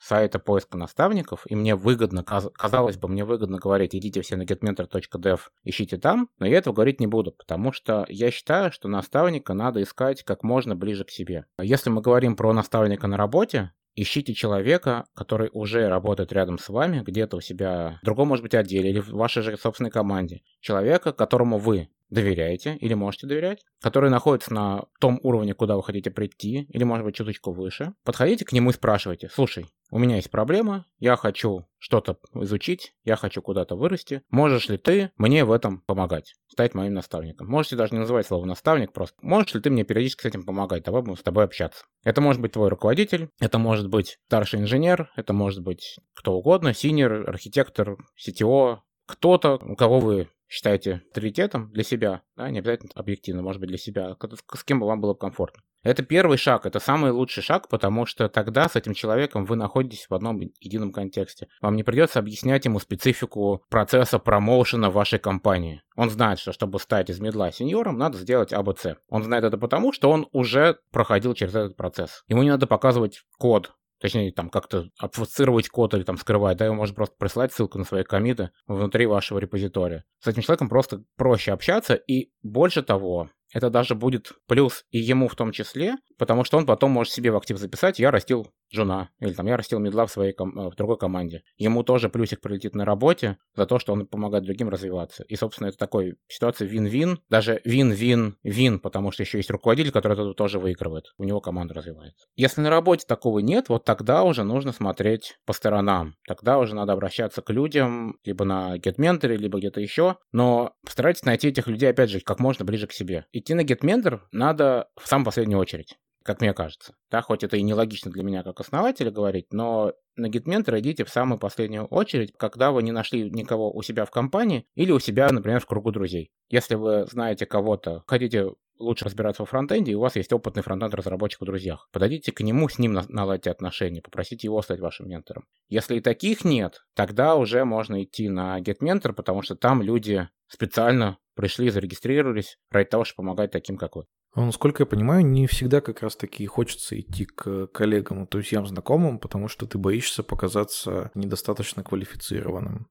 сайта поиска наставников, и мне выгодно, казалось бы, мне выгодно говорить, идите все на getmentor.dev, ищите там, но я этого говорить не буду, потому что я считаю, что наставника надо искать как можно ближе к себе. Если мы говорим про наставника на работе, Ищите человека, который уже работает рядом с вами, где-то у себя в другом, может быть, отделе или в вашей же собственной команде. Человека, которому вы доверяете или можете доверять, который находится на том уровне, куда вы хотите прийти, или, может быть, чуточку выше. Подходите к нему и спрашивайте, слушай, у меня есть проблема, я хочу что-то изучить, я хочу куда-то вырасти. Можешь ли ты мне в этом помогать? Стать моим наставником. Можете даже не называть слово наставник, просто можешь ли ты мне периодически с этим помогать? Давай будем с тобой общаться. Это может быть твой руководитель, это может быть старший инженер, это может быть кто угодно, синер, архитектор, CTO, кто-то, кого вы считаете авторитетом для себя, да, не обязательно объективно, может быть, для себя, с кем бы вам было комфортно. Это первый шаг, это самый лучший шаг, потому что тогда с этим человеком вы находитесь в одном едином контексте. Вам не придется объяснять ему специфику процесса промоушена вашей компании. Он знает, что чтобы стать из медла сеньором, надо сделать АБЦ. Он знает это потому, что он уже проходил через этот процесс. Ему не надо показывать код, точнее, там как-то обфуцировать код или там скрывать, да, его можно просто прислать ссылку на свои комиты внутри вашего репозитория. С этим человеком просто проще общаться, и больше того, это даже будет плюс и ему в том числе, потому что он потом может себе в актив записать, я растил жена, или там я растил медла в своей ком- э, в другой команде. Ему тоже плюсик прилетит на работе за то, что он помогает другим развиваться. И, собственно, это такой ситуация вин-вин, даже вин-вин-вин, потому что еще есть руководитель, который это тоже выигрывает. У него команда развивается. Если на работе такого нет, вот тогда уже нужно смотреть по сторонам. Тогда уже надо обращаться к людям, либо на GetMentor, либо где-то еще. Но постарайтесь найти этих людей, опять же, как можно ближе к себе. Идти на GetMentor надо в самую последнюю очередь как мне кажется. Да, хоть это и нелогично для меня как основателя говорить, но на GitMentor идите в самую последнюю очередь, когда вы не нашли никого у себя в компании или у себя, например, в кругу друзей. Если вы знаете кого-то, хотите лучше разбираться во фронтенде, и у вас есть опытный фронтенд-разработчик в друзьях. Подойдите к нему, с ним наладьте отношения, попросите его стать вашим ментором. Если и таких нет, тогда уже можно идти на GetMentor, потому что там люди специально пришли, зарегистрировались ради того, чтобы помогать таким, как вы. Ну, насколько я понимаю, не всегда как раз-таки хочется идти к коллегам, друзьям, знакомым, потому что ты боишься показаться недостаточно квалифицированным.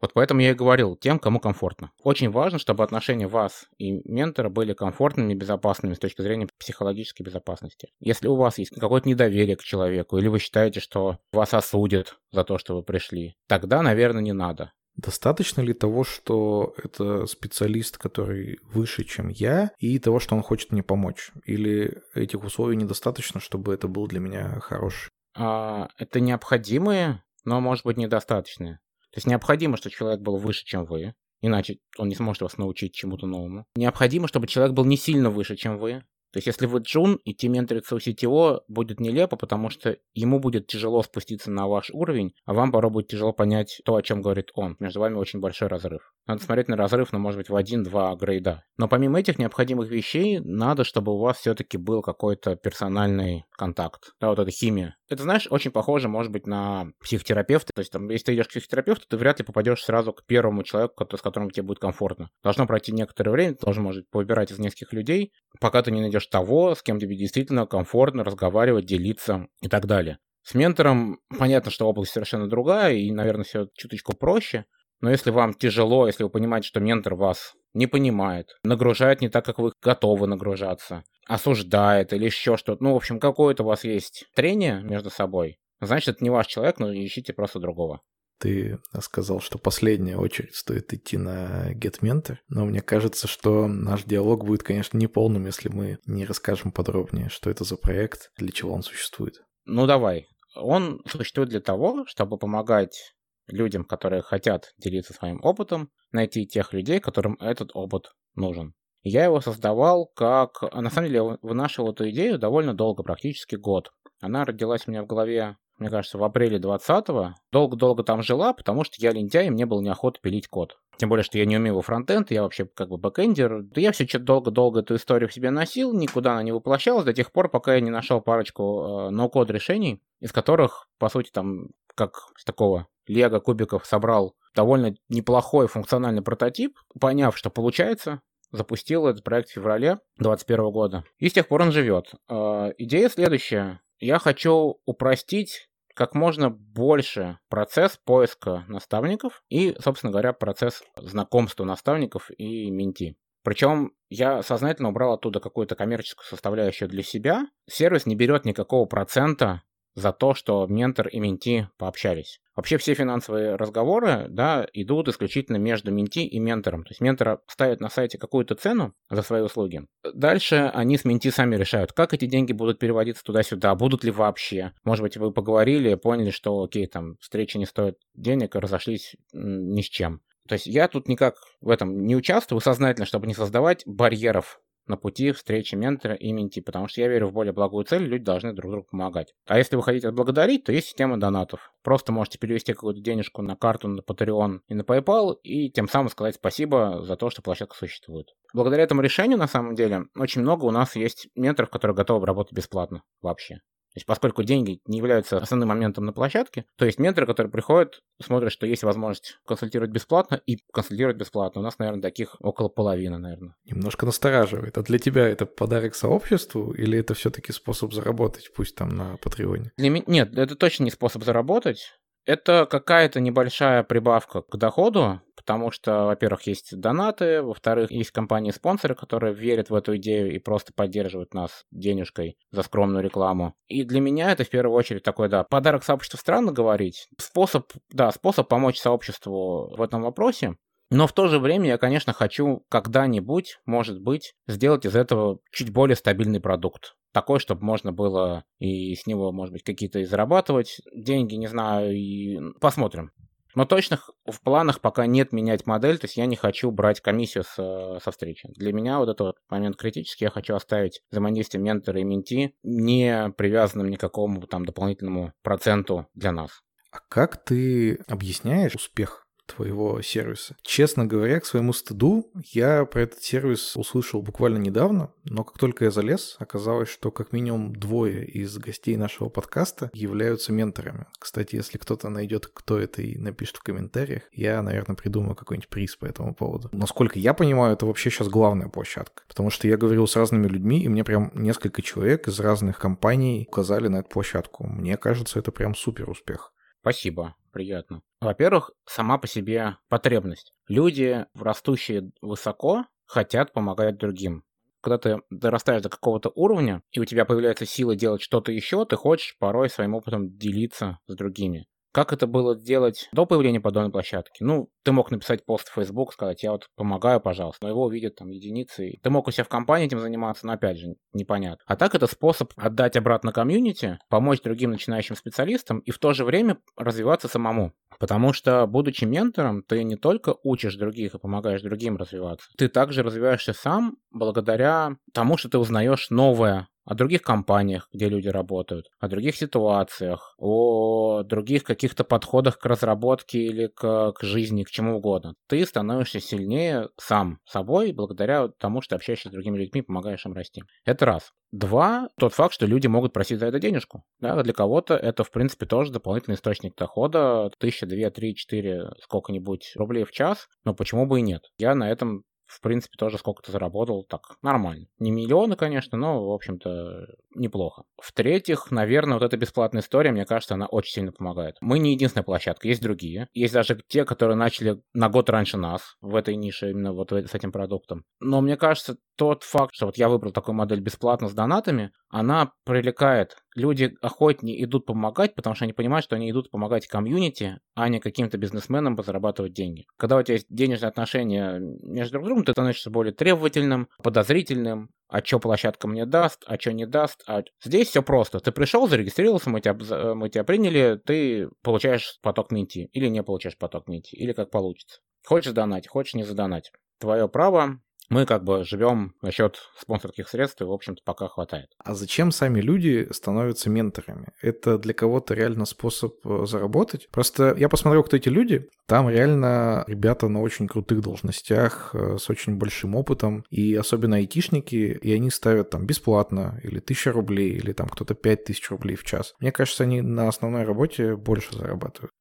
Вот поэтому я и говорил, тем, кому комфортно. Очень важно, чтобы отношения вас и ментора были комфортными безопасными с точки зрения психологической безопасности. Если у вас есть какое-то недоверие к человеку, или вы считаете, что вас осудят за то, что вы пришли, тогда, наверное, не надо. Достаточно ли того, что это специалист, который выше, чем я, и того, что он хочет мне помочь? Или этих условий недостаточно, чтобы это был для меня хороший? А, это необходимые, но, может быть, недостаточные. То есть необходимо, чтобы человек был выше, чем вы, иначе он не сможет вас научить чему-то новому. Необходимо, чтобы человек был не сильно выше, чем вы, то есть, если вы джун, идти менториться у CTO будет нелепо, потому что ему будет тяжело спуститься на ваш уровень, а вам порой будет тяжело понять то, о чем говорит он. Между вами очень большой разрыв. Надо смотреть на разрыв, ну, может быть, в один-два грейда. Но помимо этих необходимых вещей, надо, чтобы у вас все-таки был какой-то персональный контакт. Да, вот эта химия. Это, знаешь, очень похоже, может быть, на психотерапевта. То есть, там, если ты идешь к психотерапевту, ты вряд ли попадешь сразу к первому человеку, с которым тебе будет комфортно. Должно пройти некоторое время, ты должен, может, повыбирать из нескольких людей, пока ты не найдешь того, с кем тебе действительно комфортно разговаривать, делиться и так далее. С ментором понятно, что область совершенно другая, и, наверное, все чуточку проще. Но если вам тяжело, если вы понимаете, что ментор вас не понимает, нагружает не так, как вы готовы нагружаться, осуждает или еще что-то, ну, в общем, какое-то у вас есть трение между собой, значит, это не ваш человек, но ищите просто другого. Ты сказал, что последняя очередь стоит идти на GetMentor, но мне кажется, что наш диалог будет, конечно, неполным, если мы не расскажем подробнее, что это за проект, для чего он существует. Ну давай. Он существует для того, чтобы помогать людям, которые хотят делиться своим опытом, найти тех людей, которым этот опыт нужен. Я его создавал как... На самом деле, вынашивал эту идею довольно долго, практически год. Она родилась у меня в голове, мне кажется, в апреле 20-го. Долго-долго там жила, потому что я лентяй, и мне было неохота пилить код. Тем более, что я не умею во фронтенд, я вообще как бы бэкэндер. Да я все что-то долго-долго эту историю в себе носил, никуда она не воплощалась до тех пор, пока я не нашел парочку э, no-code решений, из которых, по сути, там, как с такого лего кубиков собрал довольно неплохой функциональный прототип, поняв, что получается, запустил этот проект в феврале 2021 года. И с тех пор он живет. Э, идея следующая. Я хочу упростить как можно больше процесс поиска наставников и, собственно говоря, процесс знакомства наставников и менти. Причем я сознательно убрал оттуда какую-то коммерческую составляющую для себя. Сервис не берет никакого процента за то, что ментор и менти пообщались. Вообще все финансовые разговоры да, идут исключительно между менти и ментором. То есть ментора ставит на сайте какую-то цену за свои услуги. Дальше они с менти сами решают, как эти деньги будут переводиться туда-сюда, будут ли вообще. Может быть, вы поговорили, поняли, что окей, там встреча не стоит денег разошлись ни с чем. То есть я тут никак в этом не участвую сознательно, чтобы не создавать барьеров на пути встречи ментора и менти, потому что я верю в более благую цель, люди должны друг другу помогать. А если вы хотите отблагодарить, то есть система донатов. Просто можете перевести какую-то денежку на карту, на Patreon и на PayPal, и тем самым сказать спасибо за то, что площадка существует. Благодаря этому решению, на самом деле, очень много у нас есть менторов, которые готовы работать бесплатно вообще. То есть, поскольку деньги не являются основным моментом на площадке, то есть менторы, которые приходят, смотрят, что есть возможность консультировать бесплатно и консультировать бесплатно. У нас, наверное, таких около половины, наверное. Немножко настораживает. А для тебя это подарок сообществу или это все-таки способ заработать, пусть там на Патреоне? Для меня... Нет, это точно не способ заработать. Это какая-то небольшая прибавка к доходу, потому что, во-первых, есть донаты, во-вторых, есть компании-спонсоры, которые верят в эту идею и просто поддерживают нас денежкой за скромную рекламу. И для меня это в первую очередь такой, да, подарок сообществу странно говорить, способ, да, способ помочь сообществу в этом вопросе, но в то же время я, конечно, хочу когда-нибудь, может быть, сделать из этого чуть более стабильный продукт. Такой, чтобы можно было и с него, может быть, какие-то и зарабатывать деньги, не знаю, и посмотрим. Но точно в планах пока нет менять модель, то есть я не хочу брать комиссию с, со встречи. Для меня вот этот момент критический, я хочу оставить взаимодействие ментора и менти не привязанным ни к какому там дополнительному проценту для нас. А как ты объясняешь успех твоего сервиса. Честно говоря, к своему стыду, я про этот сервис услышал буквально недавно, но как только я залез, оказалось, что как минимум двое из гостей нашего подкаста являются менторами. Кстати, если кто-то найдет, кто это и напишет в комментариях, я, наверное, придумаю какой-нибудь приз по этому поводу. Насколько я понимаю, это вообще сейчас главная площадка, потому что я говорил с разными людьми, и мне прям несколько человек из разных компаний указали на эту площадку. Мне кажется, это прям супер успех. Спасибо, приятно. Во-первых, сама по себе потребность. Люди, растущие высоко, хотят помогать другим. Когда ты дорастаешь до какого-то уровня, и у тебя появляется сила делать что-то еще, ты хочешь порой своим опытом делиться с другими. Как это было делать до появления подобной площадки? Ну, ты мог написать пост в Facebook, сказать, я вот помогаю, пожалуйста, но его увидят там единицы. Ты мог у себя в компании этим заниматься, но опять же, непонятно. А так это способ отдать обратно комьюнити, помочь другим начинающим специалистам и в то же время развиваться самому. Потому что, будучи ментором, ты не только учишь других и помогаешь другим развиваться, ты также развиваешься сам благодаря тому, что ты узнаешь новое о других компаниях, где люди работают, о других ситуациях, о других каких-то подходах к разработке или к, к жизни, к чему угодно. Ты становишься сильнее сам собой благодаря тому, что общаешься с другими людьми, помогаешь им расти. Это раз. Два, тот факт, что люди могут просить за это денежку. Да, для кого-то это, в принципе, тоже дополнительный источник дохода. Тысяча, две, три, четыре, сколько-нибудь рублей в час. Но почему бы и нет? Я на этом в принципе, тоже сколько-то заработал, так, нормально. Не миллионы, конечно, но, в общем-то, неплохо. В-третьих, наверное, вот эта бесплатная история, мне кажется, она очень сильно помогает. Мы не единственная площадка, есть другие. Есть даже те, которые начали на год раньше нас в этой нише, именно вот с этим продуктом. Но мне кажется, тот факт, что вот я выбрал такую модель бесплатно с донатами, она привлекает. Люди охотнее идут помогать, потому что они понимают, что они идут помогать комьюнити, а не каким-то бизнесменам зарабатывать деньги. Когда у тебя есть денежные отношения между друг другом, ты становишься более требовательным, подозрительным, а что площадка мне даст, а что не даст. А... Здесь все просто. Ты пришел, зарегистрировался, мы тебя, мы тебя приняли, ты получаешь поток минти. Или не получаешь поток минти. Или как получится. Хочешь донать, хочешь не задонать. Твое право, мы как бы живем за счет спонсорских средств, и, в общем-то, пока хватает. А зачем сами люди становятся менторами? Это для кого-то реально способ э, заработать? Просто я посмотрел, кто эти люди. Там реально ребята на очень крутых должностях, э, с очень большим опытом, и особенно айтишники, и они ставят там бесплатно, или тысяча рублей, или там кто-то пять тысяч рублей в час. Мне кажется, они на основной работе больше зарабатывают.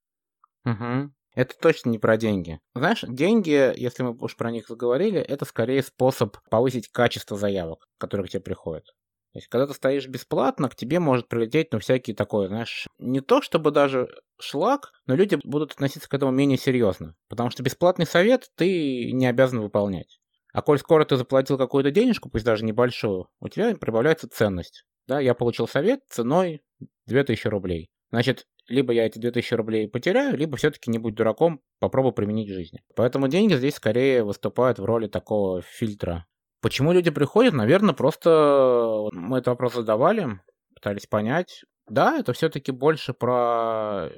Угу. Это точно не про деньги. Знаешь, деньги, если мы уж про них заговорили, это скорее способ повысить качество заявок, которые к тебе приходят. То есть, когда ты стоишь бесплатно, к тебе может прилететь, ну, всякие такое, знаешь, не то чтобы даже шлак, но люди будут относиться к этому менее серьезно. Потому что бесплатный совет ты не обязан выполнять. А коль скоро ты заплатил какую-то денежку, пусть даже небольшую, у тебя прибавляется ценность. Да, я получил совет ценой 2000 рублей. Значит, либо я эти 2000 рублей потеряю, либо все-таки не будь дураком, попробую применить в жизни. Поэтому деньги здесь скорее выступают в роли такого фильтра. Почему люди приходят? Наверное, просто мы этот вопрос задавали, пытались понять. Да, это все-таки больше про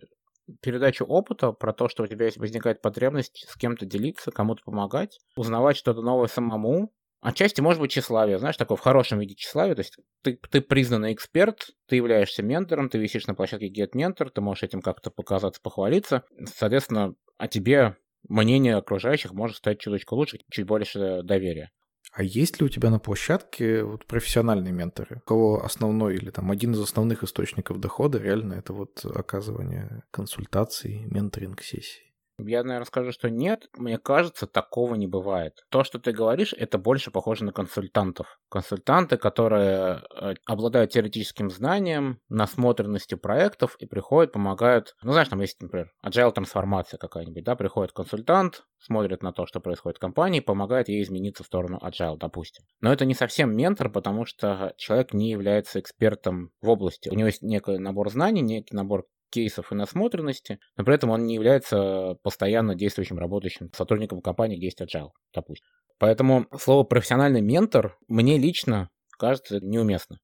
передачу опыта, про то, что у тебя есть возникает потребность с кем-то делиться, кому-то помогать, узнавать что-то новое самому, Отчасти, может быть, тщеславие, знаешь, такое в хорошем виде тщеславие, то есть ты, ты признанный эксперт, ты являешься ментором, ты висишь на площадке Get Mentor, ты можешь этим как-то показаться, похвалиться, соответственно, о тебе мнение окружающих может стать чуточку лучше, чуть больше доверия. А есть ли у тебя на площадке вот профессиональные менторы? У кого основной или там один из основных источников дохода реально это вот оказывание консультаций, менторинг сессий? Я, наверное, скажу, что нет. Мне кажется, такого не бывает. То, что ты говоришь, это больше похоже на консультантов. Консультанты, которые э, обладают теоретическим знанием, насмотренностью проектов и приходят, помогают. Ну, знаешь, там есть, например, agile трансформация какая-нибудь, да, приходит консультант, смотрит на то, что происходит в компании, помогает ей измениться в сторону agile, допустим. Но это не совсем ментор, потому что человек не является экспертом в области. У него есть некий набор знаний, некий набор кейсов и насмотренности, но при этом он не является постоянно действующим, работающим сотрудником компании, где есть agile, допустим. Поэтому слово «профессиональный ментор» мне лично кажется неуместно.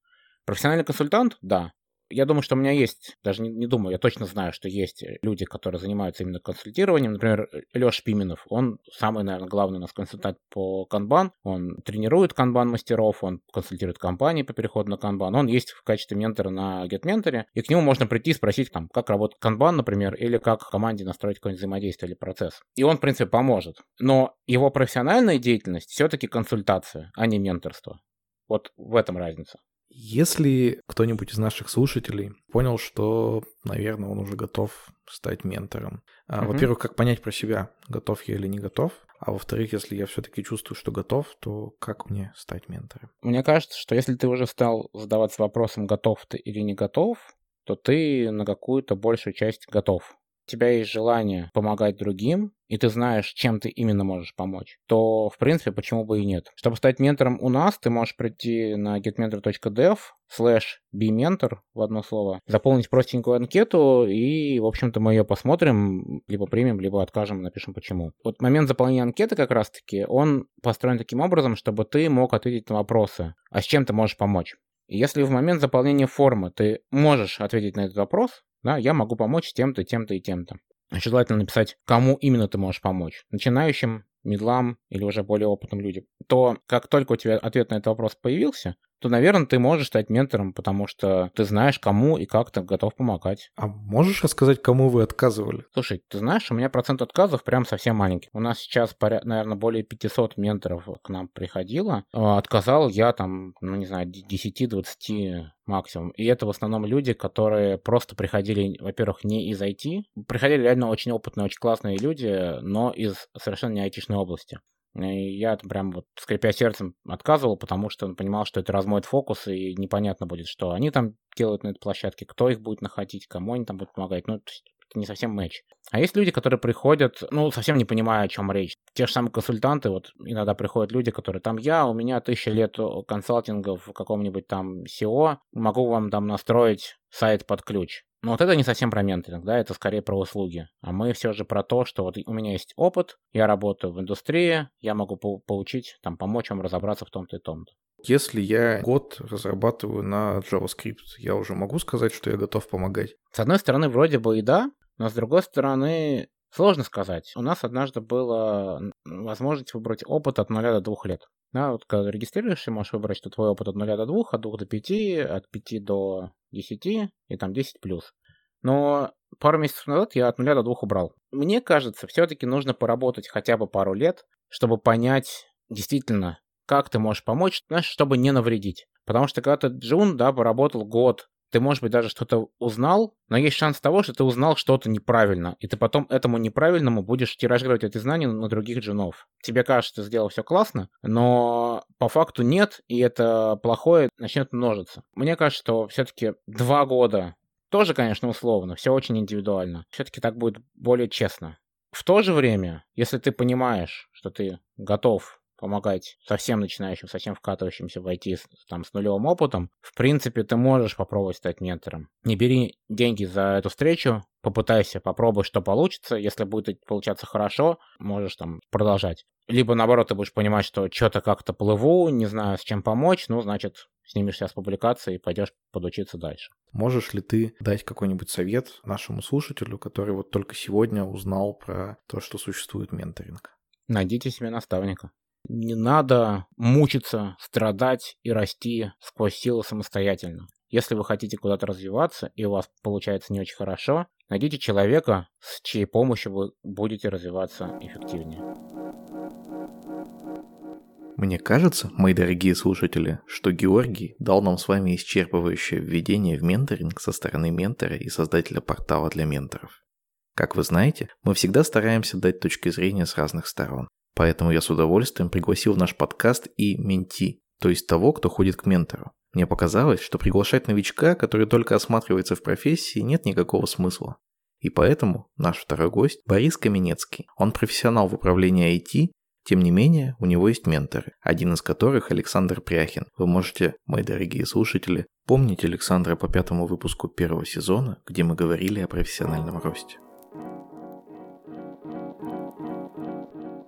Профессиональный консультант – да, я думаю, что у меня есть, даже не, не думаю, я точно знаю, что есть люди, которые занимаются именно консультированием. Например, Леша Пименов, он самый, наверное, главный у нас консультант по канбан. Он тренирует канбан-мастеров, он консультирует компании по переходу на канбан. Он есть в качестве ментора на GetMentor, и к нему можно прийти и спросить, там, как работает канбан, например, или как команде настроить какое-нибудь взаимодействие или процесс. И он, в принципе, поможет. Но его профессиональная деятельность все-таки консультация, а не менторство. Вот в этом разница. Если кто-нибудь из наших слушателей понял, что, наверное, он уже готов стать ментором, uh-huh. во-первых, как понять про себя, готов я или не готов, а во-вторых, если я все-таки чувствую, что готов, то как мне стать ментором? Мне кажется, что если ты уже стал задаваться вопросом, готов ты или не готов, то ты на какую-то большую часть готов у тебя есть желание помогать другим, и ты знаешь, чем ты именно можешь помочь, то, в принципе, почему бы и нет. Чтобы стать ментором у нас, ты можешь прийти на getmentor.dev slash bmentor в одно слово, заполнить простенькую анкету, и, в общем-то, мы ее посмотрим, либо примем, либо откажем, напишем почему. Вот момент заполнения анкеты как раз-таки, он построен таким образом, чтобы ты мог ответить на вопросы, а с чем ты можешь помочь. Если в момент заполнения формы ты можешь ответить на этот вопрос, да, я могу помочь тем-то, тем-то и тем-то. Желательно написать, кому именно ты можешь помочь. Начинающим, медлам или уже более опытным людям. То как только у тебя ответ на этот вопрос появился, то, наверное, ты можешь стать ментором, потому что ты знаешь, кому и как ты готов помогать. А можешь рассказать, кому вы отказывали? Слушай, ты знаешь, у меня процент отказов прям совсем маленький. У нас сейчас, наверное, более 500 менторов к нам приходило. А, отказал я там, ну, не знаю, 10-20 максимум. И это в основном люди, которые просто приходили, во-первых, не из IT. Приходили реально очень опытные, очень классные люди, но из совершенно не айтишной области. И я прям вот, скрипя сердцем, отказывал, потому что понимал, что это размоет фокус, и непонятно будет, что они там делают на этой площадке, кто их будет находить, кому они там будут помогать. Ну, это не совсем матч. А есть люди, которые приходят, ну, совсем не понимая, о чем речь. Те же самые консультанты, вот иногда приходят люди, которые там, я, у меня тысяча лет консалтинга в каком-нибудь там SEO, могу вам там настроить сайт под ключ. Но вот это не совсем про менторинг, да, это скорее про услуги. А мы все же про то, что вот у меня есть опыт, я работаю в индустрии, я могу по получить, там, помочь вам разобраться в том-то и том-то. Если я год разрабатываю на JavaScript, я уже могу сказать, что я готов помогать? С одной стороны, вроде бы и да, но с другой стороны, сложно сказать. У нас однажды была возможность выбрать опыт от 0 до 2 лет. Да, вот когда регистрируешься, можешь выбрать, что твой опыт от 0 до 2, от 2 до 5, от 5 до 10 и там 10 плюс. Но пару месяцев назад я от 0 до 2 убрал. Мне кажется, все-таки нужно поработать хотя бы пару лет, чтобы понять действительно, как ты можешь помочь, знаешь, чтобы не навредить. Потому что когда ты джун, да, поработал год, ты, может быть, даже что-то узнал, но есть шанс того, что ты узнал что-то неправильно, и ты потом этому неправильному будешь тиражировать эти знания на других джунов. Тебе кажется, ты сделал все классно, но по факту нет, и это плохое начнет множиться. Мне кажется, что все-таки два года тоже, конечно, условно, все очень индивидуально. Все-таки так будет более честно. В то же время, если ты понимаешь, что ты готов помогать совсем начинающим, совсем вкатывающимся в IT там, с нулевым опытом, в принципе, ты можешь попробовать стать ментором. Не бери деньги за эту встречу, попытайся, попробуй, что получится. Если будет получаться хорошо, можешь там продолжать. Либо, наоборот, ты будешь понимать, что что-то как-то плыву, не знаю, с чем помочь, ну, значит, снимешься с публикации и пойдешь подучиться дальше. Можешь ли ты дать какой-нибудь совет нашему слушателю, который вот только сегодня узнал про то, что существует менторинг? Найдите себе наставника. Не надо мучиться, страдать и расти сквозь силу самостоятельно. Если вы хотите куда-то развиваться и у вас получается не очень хорошо, найдите человека, с чьей помощью вы будете развиваться эффективнее. Мне кажется, мои дорогие слушатели, что Георгий дал нам с вами исчерпывающее введение в менторинг со стороны ментора и создателя портала для менторов. Как вы знаете, мы всегда стараемся дать точки зрения с разных сторон. Поэтому я с удовольствием пригласил в наш подкаст и менти, то есть того, кто ходит к ментору. Мне показалось, что приглашать новичка, который только осматривается в профессии, нет никакого смысла. И поэтому наш второй гость Борис Каменецкий. Он профессионал в управлении IT тем не менее, у него есть менторы, один из которых Александр Пряхин. Вы можете, мои дорогие слушатели, помнить Александра по пятому выпуску первого сезона, где мы говорили о профессиональном росте.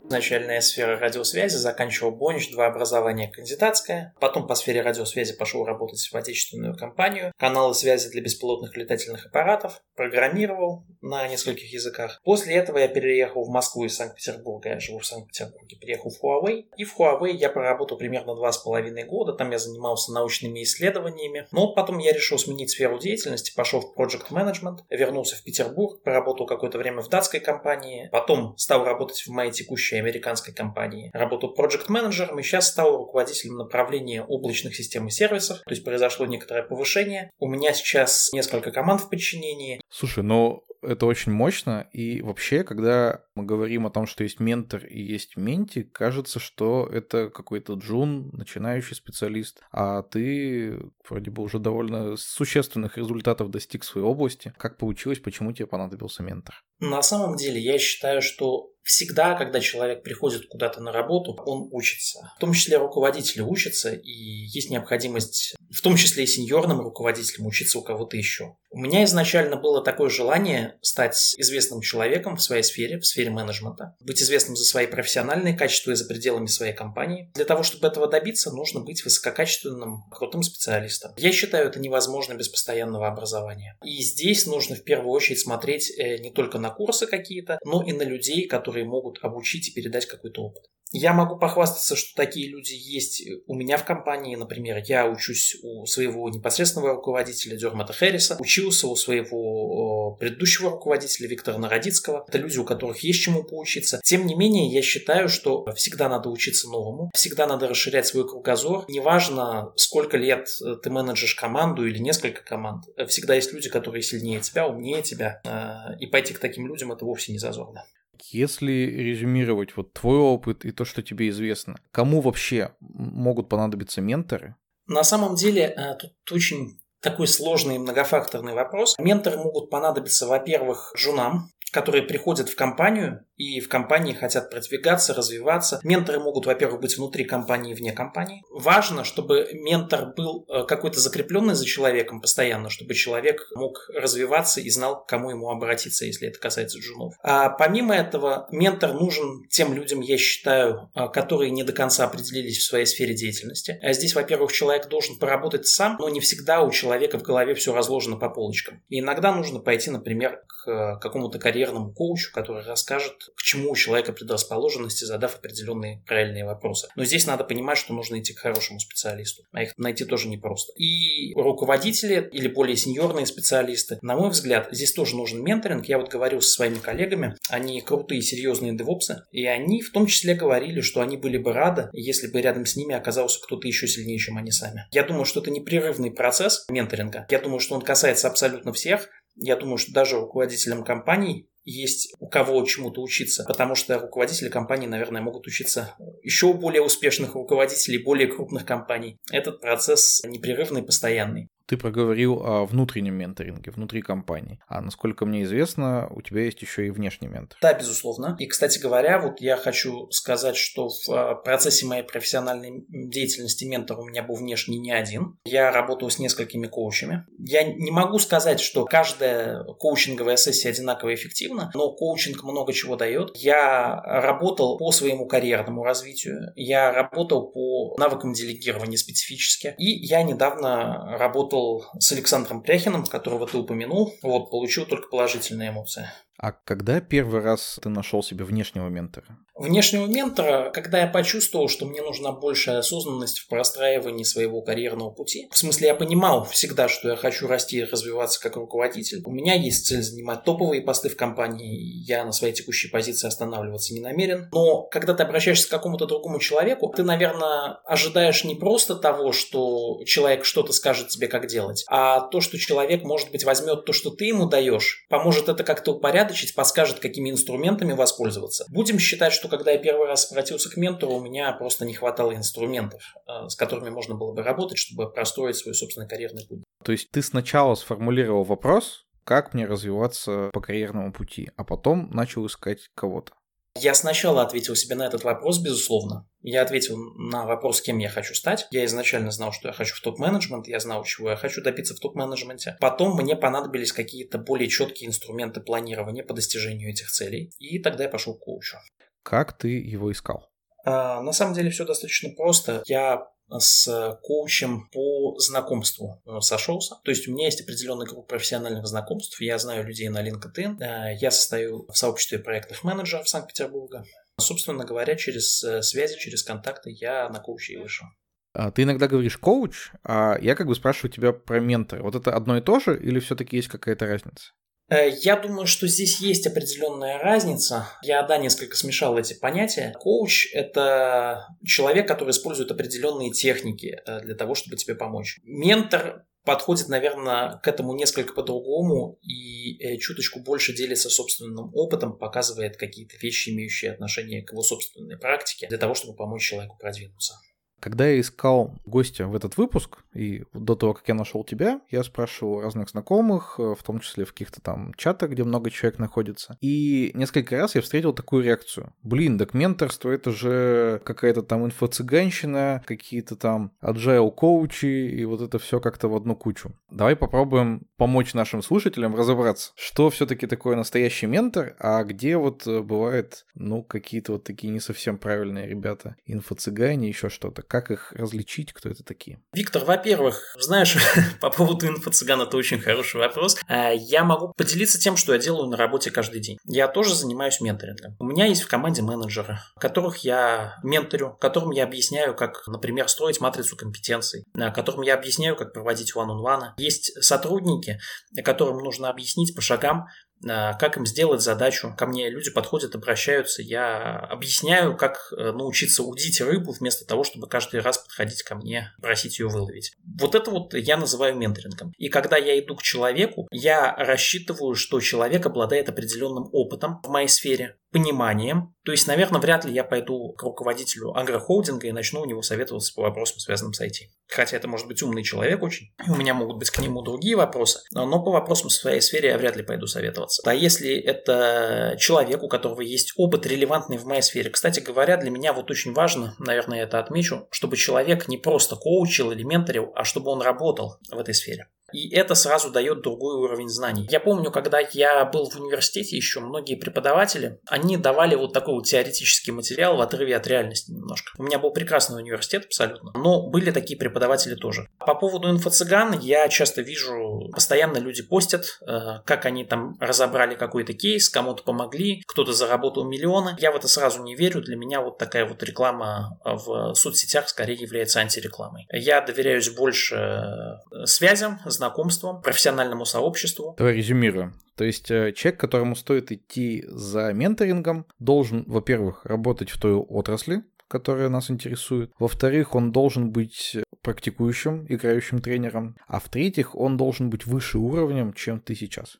Начальная сфера радиосвязи, заканчивал Бонч, два образования кандидатское. Потом по сфере радиосвязи пошел работать в отечественную компанию. Каналы связи для беспилотных летательных аппаратов. Программировал на нескольких языках. После этого я переехал в Москву из Санкт-Петербурга. Я живу в Санкт-Петербурге. Приехал в Huawei. И в Huawei я проработал примерно два с половиной года. Там я занимался научными исследованиями. Но потом я решил сменить сферу деятельности. Пошел в Project Management. Вернулся в Петербург. Поработал какое-то время в датской компании. Потом стал работать в моей текущей американской компании. Работал проект-менеджером и сейчас стал руководителем направления облачных систем и сервисов. То есть произошло некоторое повышение. У меня сейчас несколько команд в подчинении. Слушай, ну это очень мощно. И вообще, когда мы говорим о том, что есть ментор и есть менти, кажется, что это какой-то джун, начинающий специалист, а ты вроде бы уже довольно существенных результатов достиг в своей области. Как получилось, почему тебе понадобился ментор? На самом деле, я считаю, что всегда, когда человек приходит куда-то на работу, он учится. В том числе руководители учатся, и есть необходимость, в том числе и сеньорным руководителям, учиться у кого-то еще. У меня изначально было такое желание стать известным человеком в своей сфере, в сфере менеджмента, быть известным за свои профессиональные качества и за пределами своей компании. Для того, чтобы этого добиться, нужно быть высококачественным, крутым специалистом. Я считаю это невозможно без постоянного образования. И здесь нужно в первую очередь смотреть э, не только на курсы какие-то, но и на людей, которые могут обучить и передать какой-то опыт. Я могу похвастаться, что такие люди есть у меня в компании. Например, я учусь у своего непосредственного руководителя Дермата Хэрриса, учился у своего предыдущего руководителя Виктора Народицкого. Это люди, у которых есть чему поучиться. Тем не менее, я считаю, что всегда надо учиться новому, всегда надо расширять свой кругозор. Неважно, сколько лет ты менеджешь команду или несколько команд, всегда есть люди, которые сильнее тебя, умнее тебя. Э, и пойти к таким людям это вовсе не зазорно. Если резюмировать вот твой опыт и то, что тебе известно, кому вообще могут понадобиться менторы? На самом деле э, тут очень такой сложный многофакторный вопрос. Менторы могут понадобиться, во-первых, жунам, которые приходят в компанию и в компании хотят продвигаться, развиваться. Менторы могут, во-первых, быть внутри компании и вне компании. Важно, чтобы ментор был э, какой-то закрепленный за человеком постоянно, чтобы человек мог развиваться и знал, к кому ему обратиться, если это касается джунов. А помимо этого, ментор нужен тем людям, я считаю, э, которые не до конца определились в своей сфере деятельности. А здесь, во-первых, человек должен поработать сам, но не всегда у человека в голове все разложено по полочкам. И иногда нужно пойти, например, к э, какому-то карьерному коучу, который расскажет, к чему у человека предрасположенности, задав определенные правильные вопросы. Но здесь надо понимать, что нужно идти к хорошему специалисту, а их найти тоже непросто. И руководители или более сеньорные специалисты, на мой взгляд, здесь тоже нужен менторинг. Я вот говорил со своими коллегами, они крутые, серьезные девопсы, и они в том числе говорили, что они были бы рады, если бы рядом с ними оказался кто-то еще сильнее, чем они сами. Я думаю, что это непрерывный процесс менторинга. Я думаю, что он касается абсолютно всех, я думаю, что даже руководителям компаний есть у кого чему-то учиться, потому что руководители компании, наверное, могут учиться еще у более успешных руководителей более крупных компаний. Этот процесс непрерывный, постоянный. Ты проговорил о внутреннем менторинге внутри компании. А насколько мне известно, у тебя есть еще и внешний ментор. Да, безусловно. И, кстати говоря, вот я хочу сказать, что в а, процессе моей профессиональной деятельности ментор у меня был внешний не один. Я работал с несколькими коучами. Я не могу сказать, что каждая коучинговая сессия одинаково эффективна, но коучинг много чего дает. Я работал по своему карьерному развитию, я работал по навыкам делегирования специфически, и я недавно работал работал с Александром Пряхиным, которого ты упомянул, вот, получил только положительные эмоции. А когда первый раз ты нашел себе внешнего ментора? Внешнего ментора, когда я почувствовал, что мне нужна большая осознанность в простраивании своего карьерного пути. В смысле, я понимал всегда, что я хочу расти и развиваться как руководитель. У меня есть цель занимать топовые посты в компании. Я на своей текущей позиции останавливаться не намерен. Но когда ты обращаешься к какому-то другому человеку, ты, наверное, ожидаешь не просто того, что человек что-то скажет тебе, как делать, а то, что человек, может быть, возьмет то, что ты ему даешь, поможет это как-то упорядочить, подскажет, какими инструментами воспользоваться. Будем считать, что когда я первый раз обратился к ментору, у меня просто не хватало инструментов, э, с которыми можно было бы работать, чтобы простроить свой собственный карьерный путь. То есть ты сначала сформулировал вопрос, как мне развиваться по карьерному пути, а потом начал искать кого-то. Я сначала ответил себе на этот вопрос, безусловно. Я ответил на вопрос, кем я хочу стать. Я изначально знал, что я хочу в топ-менеджмент, я знал, чего я хочу добиться в топ-менеджменте. Потом мне понадобились какие-то более четкие инструменты планирования по достижению этих целей. И тогда я пошел к коучу. Как ты его искал? А, на самом деле все достаточно просто. Я с коучем по знакомству э, сошелся. То есть у меня есть определенный круг профессиональных знакомств. Я знаю людей на LinkedIn. Э, я состою в сообществе проектных менеджеров Санкт-Петербурга. Собственно говоря, через э, связи, через контакты я на коуче и вышел. А, ты иногда говоришь коуч, а я как бы спрашиваю тебя про ментора. Вот это одно и то же или все-таки есть какая-то разница? Э, я думаю, что здесь есть определенная разница. Я, да, несколько смешал эти понятия. Коуч – это человек, который использует определенные техники э, для того, чтобы тебе помочь. Ментор подходит, наверное, к этому несколько по-другому и э, чуточку больше делится собственным опытом, показывает какие-то вещи, имеющие отношение к его собственной практике, для того, чтобы помочь человеку продвинуться. Когда я искал гостя в этот выпуск, и до того, как я нашел тебя, я спрашивал разных знакомых, э, в том числе в каких-то там чатах, где много человек находится. И несколько раз я встретил такую реакцию. Блин, так менторство это же какая-то там инфо-цыганщина, какие-то там agile коучи, и вот это все как-то в одну кучу. Давай попробуем помочь нашим слушателям разобраться, что все-таки такое настоящий ментор, а где вот э, бывает, ну, какие-то вот такие не совсем правильные ребята, инфо-цыгане, еще что-то. Как их различить, кто это такие? Виктор, во-первых, знаешь, [LAUGHS] по поводу инфо-цыган это очень хороший вопрос. А, я могу поделиться тем, что я делаю на работе каждый день. Я тоже занимаюсь менторингом. У меня есть в команде менеджеры, которых я менторю, которым я объясняю, как, например, строить матрицу компетенций, а, которым я объясняю, как проводить one-on-one. Есть сотрудники, которым нужно объяснить по шагам, как им сделать задачу. Ко мне люди подходят, обращаются, я объясняю, как э, научиться удить рыбу вместо того, чтобы каждый раз подходить ко мне, просить ее выловить. Вот это вот я называю менторингом. И когда я иду к человеку, я рассчитываю, что человек обладает определенным опытом в моей сфере, пониманием. То есть, наверное, вряд ли я пойду к руководителю агрохолдинга и начну у него советоваться по вопросам, связанным с IT. Хотя это может быть умный человек очень, и у меня могут быть к нему другие вопросы, но по вопросам в своей сфере я вряд ли пойду советоваться. А если это человек, у которого есть опыт релевантный в моей сфере, кстати говоря, для меня вот очень важно, наверное, я это отмечу, чтобы человек не просто коучил или менторил, а чтобы он работал в этой сфере. И это сразу дает другой уровень знаний. Я помню, когда я был в университете еще, многие преподаватели, они давали вот такой вот теоретический материал в отрыве от реальности немножко. У меня был прекрасный университет абсолютно, но были такие преподаватели тоже. По поводу инфо-цыган я часто вижу, постоянно люди постят, э, как они там разобрали какой-то кейс, кому-то помогли, кто-то заработал миллионы. Я в это сразу не верю. Для меня вот такая вот реклама в соцсетях скорее является антирекламой. Я доверяюсь больше э, связям, знакомствам, профессиональному сообществу. Давай резюмируем. То есть э, человек, которому стоит идти за менторингом, должен, во-первых, работать в той отрасли, которая нас интересует. Во-вторых, он должен быть практикующим, играющим тренером. А в-третьих, он должен быть выше уровнем, чем ты сейчас.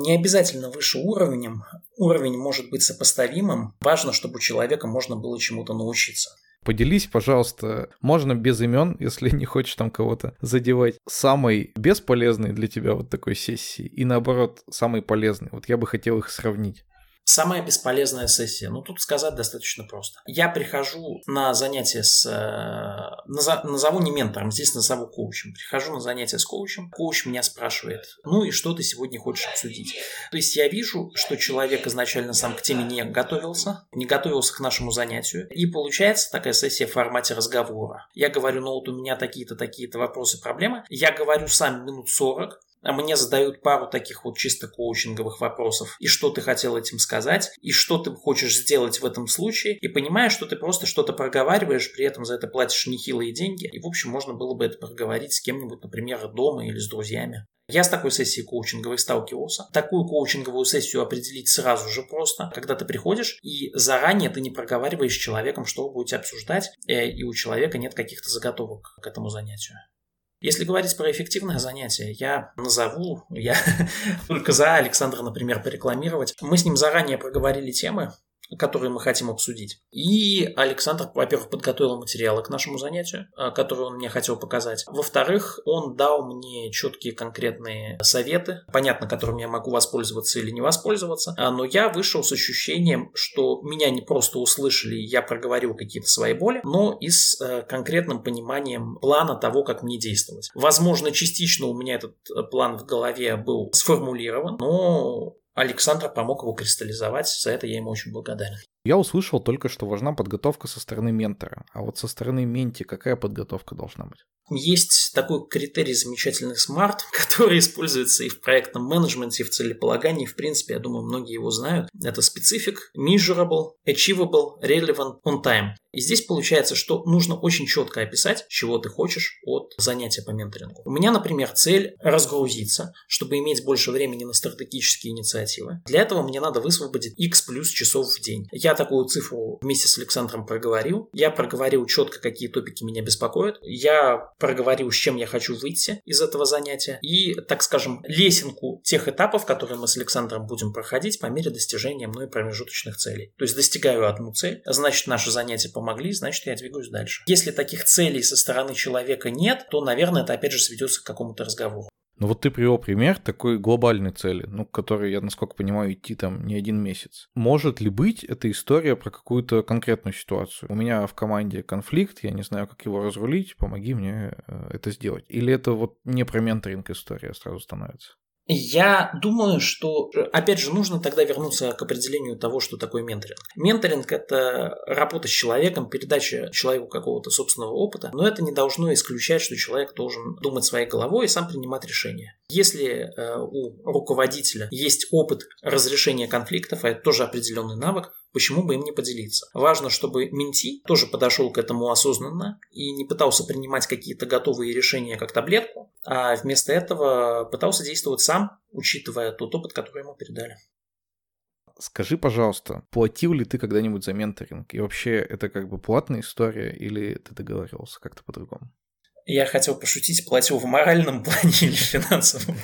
Не обязательно выше уровнем. Уровень может быть сопоставимым. Важно, чтобы у человека можно было чему-то научиться. Поделись, пожалуйста, можно без имен, [LAUGHS] если не хочешь там кого-то задевать, самой бесполезной для тебя вот такой сессии и наоборот, самой полезной. Вот я бы хотел их сравнить. Самая бесполезная сессия. Ну, тут сказать достаточно просто. Я прихожу на занятие с... Э, назову не ментором, здесь назову коучем. Прихожу на занятие с коучем. Коуч меня спрашивает, ну и что ты сегодня хочешь обсудить? То есть я вижу, что человек изначально сам к теме не готовился, не готовился к нашему занятию. И получается такая сессия в формате разговора. Я говорю, ну вот у меня такие-то, такие-то вопросы, проблемы. Я говорю сам минут 40, а мне задают пару таких вот чисто коучинговых вопросов. И что ты хотел этим сказать, и что ты хочешь сделать в этом случае, и понимаешь, что ты просто что-то проговариваешь, при этом за это платишь нехилые деньги, и, в общем, можно было бы это проговорить с кем-нибудь, например, дома или с друзьями. Я с такой сессией коучинговой сталкивался. Такую коучинговую сессию определить сразу же просто, когда ты приходишь и заранее ты не проговариваешь с человеком, что вы будете обсуждать, э, и у человека нет каких-то заготовок к этому занятию. Если говорить про эффективное занятие, я назову, я [LAUGHS] только за Александра, например, порекламировать. Мы с ним заранее проговорили темы, которые мы хотим обсудить. И Александр, во-первых, подготовил материалы к нашему занятию, э, которые он мне хотел показать. Во-вторых, он дал мне четкие конкретные советы, понятно, которыми я могу воспользоваться или не воспользоваться, а, но я вышел с ощущением, что меня не просто услышали, я проговорил какие-то свои боли, но и с э, конкретным пониманием плана того, как мне действовать. Возможно, частично у меня этот э, план в голове был сформулирован, но Александр помог его кристаллизовать, за это я ему очень благодарен. Я услышал только, что важна подготовка со стороны ментора. А вот со стороны менти какая подготовка должна быть? Есть такой критерий замечательный SMART, [LAUGHS] который используется и в проектном менеджменте, и в целеполагании. В принципе, я думаю, многие его знают. Это specific, measurable, achievable, relevant, on time. И здесь получается, что нужно очень четко описать, чего ты хочешь от занятия по менторингу. У меня, например, цель разгрузиться, чтобы иметь больше времени на стратегические инициативы. Для этого мне надо высвободить x плюс часов в день. Я такую цифру вместе с Александром проговорил. Я проговорил четко, какие топики меня беспокоят. Я проговорил, с чем я хочу выйти из этого занятия. И, так скажем, лесенку тех этапов, которые мы с Александром будем проходить по мере достижения мной промежуточных целей. То есть достигаю одну цель, значит, наше занятие помогли, значит, я двигаюсь дальше. Если таких целей со стороны человека нет, то, наверное, это опять же сведется к какому-то разговору. Ну вот ты привел пример такой глобальной цели, ну, к которой, я, насколько понимаю, идти там не один месяц. Может ли быть эта история про какую-то конкретную ситуацию? У меня в команде конфликт, я не знаю, как его разрулить, помоги мне э, это сделать. Или это вот не про менторинг история сразу становится? Я думаю, что, опять же, нужно тогда вернуться к определению того, что такое менторинг. Менторинг – это работа с человеком, передача человеку какого-то собственного опыта, но это не должно исключать, что человек должен думать своей головой и сам принимать решения. Если э, у руководителя есть опыт разрешения конфликтов, а это тоже определенный навык, Почему бы им не поделиться? Важно, чтобы менти тоже подошел к этому осознанно и не пытался принимать какие-то готовые решения как таблетку, а вместо этого пытался действовать сам, учитывая тот опыт, который ему передали. Скажи, пожалуйста, платил ли ты когда-нибудь за менторинг? И вообще это как бы платная история или ты договаривался как-то по-другому? Я хотел пошутить, платил в моральном [LAUGHS] плане или финансовом?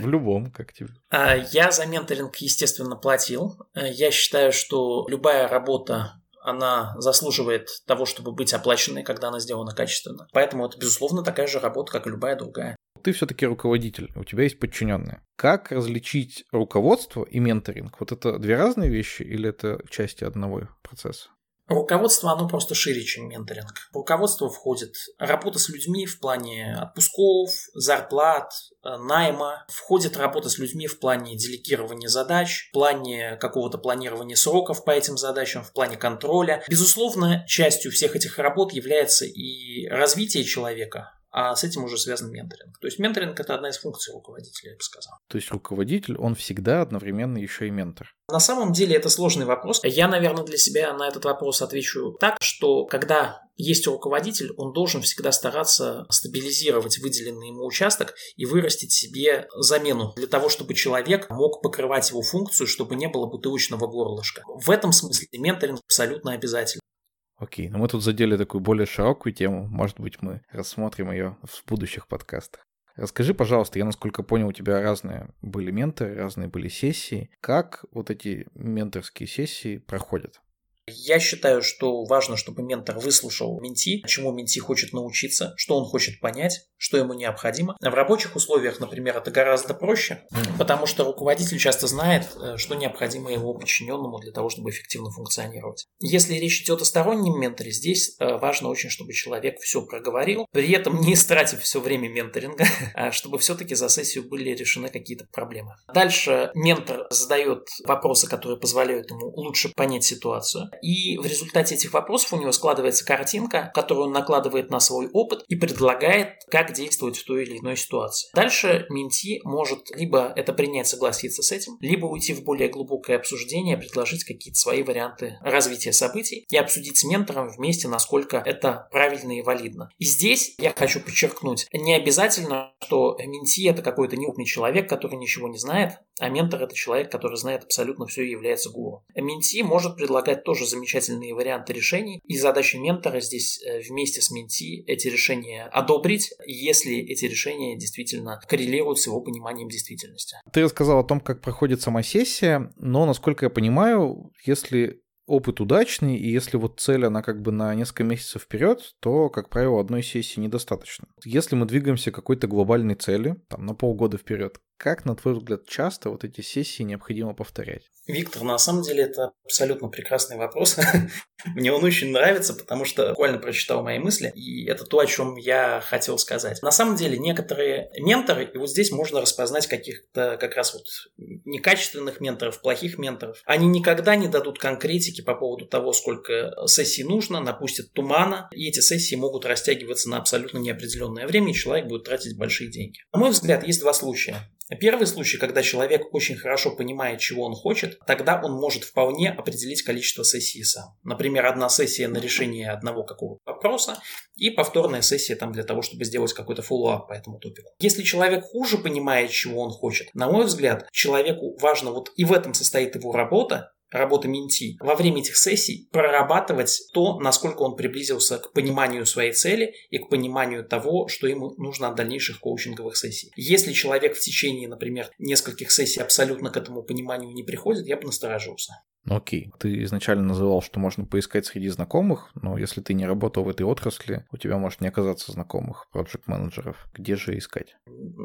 В любом, как тебе. А, я за менторинг, естественно, платил. Я считаю, что любая работа она заслуживает того, чтобы быть оплаченной, когда она сделана качественно. Поэтому это, безусловно, такая же работа, как и любая другая. Ты все-таки руководитель, у тебя есть подчиненные. Как различить руководство и менторинг? Вот это две разные вещи или это части одного процесса? Руководство, оно просто шире, чем менторинг. В руководство входит работа с людьми в плане отпусков, зарплат, э, найма. Входит работа с людьми в плане делегирования задач, в плане какого-то планирования сроков по этим задачам, в плане контроля. Безусловно, частью всех этих работ является и развитие человека, а с этим уже связан менторинг. То есть менторинг это одна из функций руководителя, я бы сказал. То есть руководитель, он всегда одновременно еще и ментор. На самом деле это сложный вопрос. Я, наверное, для себя на этот вопрос отвечу так, что когда есть руководитель, он должен всегда стараться стабилизировать выделенный ему участок и вырастить себе замену для того, чтобы человек мог покрывать его функцию, чтобы не было бутылочного горлышка. В этом смысле менторинг абсолютно обязательно. Окей, но мы тут задели такую более широкую тему. Может быть, мы рассмотрим ее в будущих подкастах. Расскажи, пожалуйста, я насколько понял, у тебя разные были менторы, разные были сессии. Как вот эти менторские сессии проходят? Я считаю, что важно, чтобы ментор выслушал менти, чему менти хочет научиться, что он хочет понять, что ему необходимо. В рабочих условиях, например, это гораздо проще, потому что руководитель часто знает, э, что необходимо его подчиненному для того, чтобы эффективно функционировать. Если речь идет о стороннем менторе, здесь э, важно очень, чтобы человек все проговорил, при этом не истратив все время менторинга, [LAUGHS] а чтобы все-таки за сессию были решены какие-то проблемы. Дальше ментор задает вопросы, которые позволяют ему лучше понять ситуацию. И в результате этих вопросов у него складывается картинка, которую он накладывает на свой опыт и предлагает, как действовать в той или иной ситуации. Дальше менти может либо это принять, согласиться с этим, либо уйти в более глубокое обсуждение, предложить какие-то свои варианты развития событий и обсудить с ментором вместе, насколько это правильно и валидно. И здесь я хочу подчеркнуть, не обязательно, что менти это какой-то неопытный человек, который ничего не знает, а ментор это человек, который знает абсолютно все и является гуру. Менти может предлагать тоже замечательные варианты решений, и задача ментора здесь э, вместе с менти эти решения одобрить, если эти решения действительно коррелируют с его пониманием действительности. Ты рассказал о том, как проходит сама сессия, но, насколько я понимаю, если опыт удачный, и если вот цель, она как бы на несколько месяцев вперед, то, как правило, одной сессии недостаточно. Если мы двигаемся к какой-то глобальной цели, там, на полгода вперед, как, на твой взгляд, часто вот эти сессии необходимо повторять? Виктор, на самом деле это абсолютно прекрасный вопрос. [LAUGHS] Мне он очень нравится, потому что буквально прочитал мои мысли, и это то, о чем я хотел сказать. На самом деле некоторые менторы, и вот здесь можно распознать каких-то как раз вот некачественных менторов, плохих менторов, они никогда не дадут конкретики по поводу того, сколько сессий нужно, напустят тумана, и эти сессии могут растягиваться на абсолютно неопределенное время, и человек будет тратить большие деньги. На мой взгляд, есть два случая. Первый случай, когда человек очень хорошо понимает, чего он хочет, тогда он может вполне определить количество сессий сам. Например, одна сессия на решение одного какого-то вопроса и повторная сессия там для того, чтобы сделать какой-то follow-up по этому топику. Если человек хуже понимает, чего он хочет, на мой взгляд, человеку важно вот и в этом состоит его работа, работы менти, во время этих сессий прорабатывать то, насколько он приблизился к пониманию своей цели и к пониманию того, что ему нужно от дальнейших коучинговых сессий. Если человек в течение, например, нескольких сессий абсолютно к этому пониманию не приходит, я бы насторожился. Ну окей, ты изначально называл, что можно поискать среди знакомых, но если ты не работал в этой отрасли, у тебя может не оказаться знакомых проект-менеджеров. Где же искать?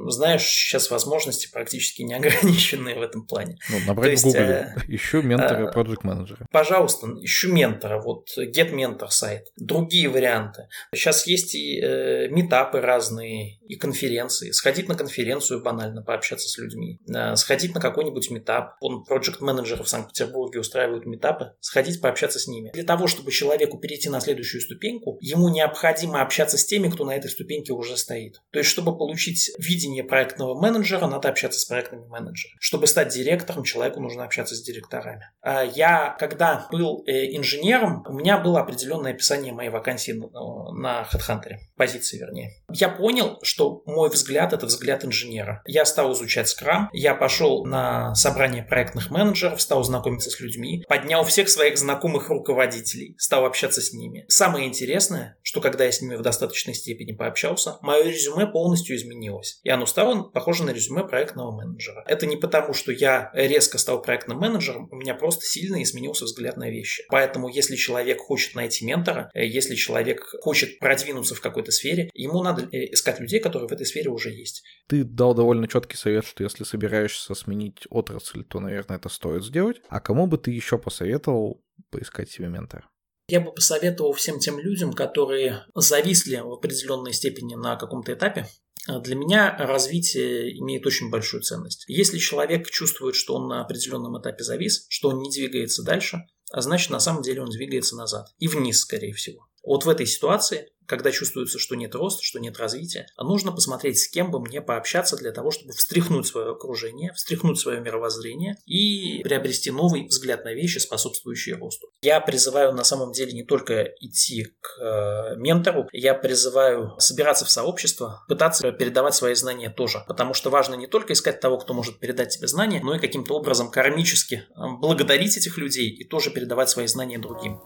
Знаешь, сейчас возможности практически неограниченные в этом плане. Ну, набрать в Google. Э, ищу ментора, проект-менеджера. Пожалуйста, ищу ментора. Вот Get Mentor сайт. Другие варианты. Сейчас есть и э, метапы разные, и конференции. Сходить на конференцию банально, пообщаться с людьми. Э, сходить на какой-нибудь метап. Он проект-менеджеры в Санкт-Петербурге устраивают метапы, сходить пообщаться с ними. Для того, чтобы человеку перейти на следующую ступеньку, ему необходимо общаться с теми, кто на этой ступеньке уже стоит. То есть, чтобы получить видение проектного менеджера, надо общаться с проектными менеджерами. Чтобы стать директором, человеку нужно общаться с директорами. А я, когда был э, инженером, у меня было определенное описание моей вакансии на HeadHunter, позиции вернее. Я понял, что мой взгляд – это взгляд инженера. Я стал изучать Scrum, я пошел на собрание проектных менеджеров, стал знакомиться с людьми, людьми, поднял всех своих знакомых руководителей, стал общаться с ними. Самое интересное, что когда я с ними в достаточной степени пообщался, мое резюме полностью изменилось. И оно стало похоже на резюме проектного менеджера. Это не потому, что я резко стал проектным менеджером, у меня просто сильно изменился взгляд на вещи. Поэтому, если человек хочет найти ментора, э, если человек хочет продвинуться в какой-то сфере, ему надо э, искать людей, которые в этой сфере уже есть. Ты дал довольно четкий совет, что если собираешься сменить отрасль, то, наверное, это стоит сделать. А кому бы ты еще посоветовал поискать себе ментора? Я бы посоветовал всем тем людям, которые зависли в определенной степени на каком-то этапе, для меня развитие имеет очень большую ценность. Если человек чувствует, что он на определенном этапе завис, что он не двигается дальше, а значит на самом деле он двигается назад и вниз, скорее всего. Вот в этой ситуации когда чувствуется, что нет роста, что нет развития, а нужно посмотреть, с кем бы мне пообщаться для того, чтобы встряхнуть свое окружение, встряхнуть свое мировоззрение и приобрести новый взгляд на вещи, способствующие росту. Я призываю на самом деле не только идти к э, ментору, я призываю собираться в сообщество, пытаться передавать свои знания тоже, потому что важно не только искать того, кто может передать тебе знания, но и каким-то образом кармически э, благодарить этих людей и тоже передавать свои знания другим.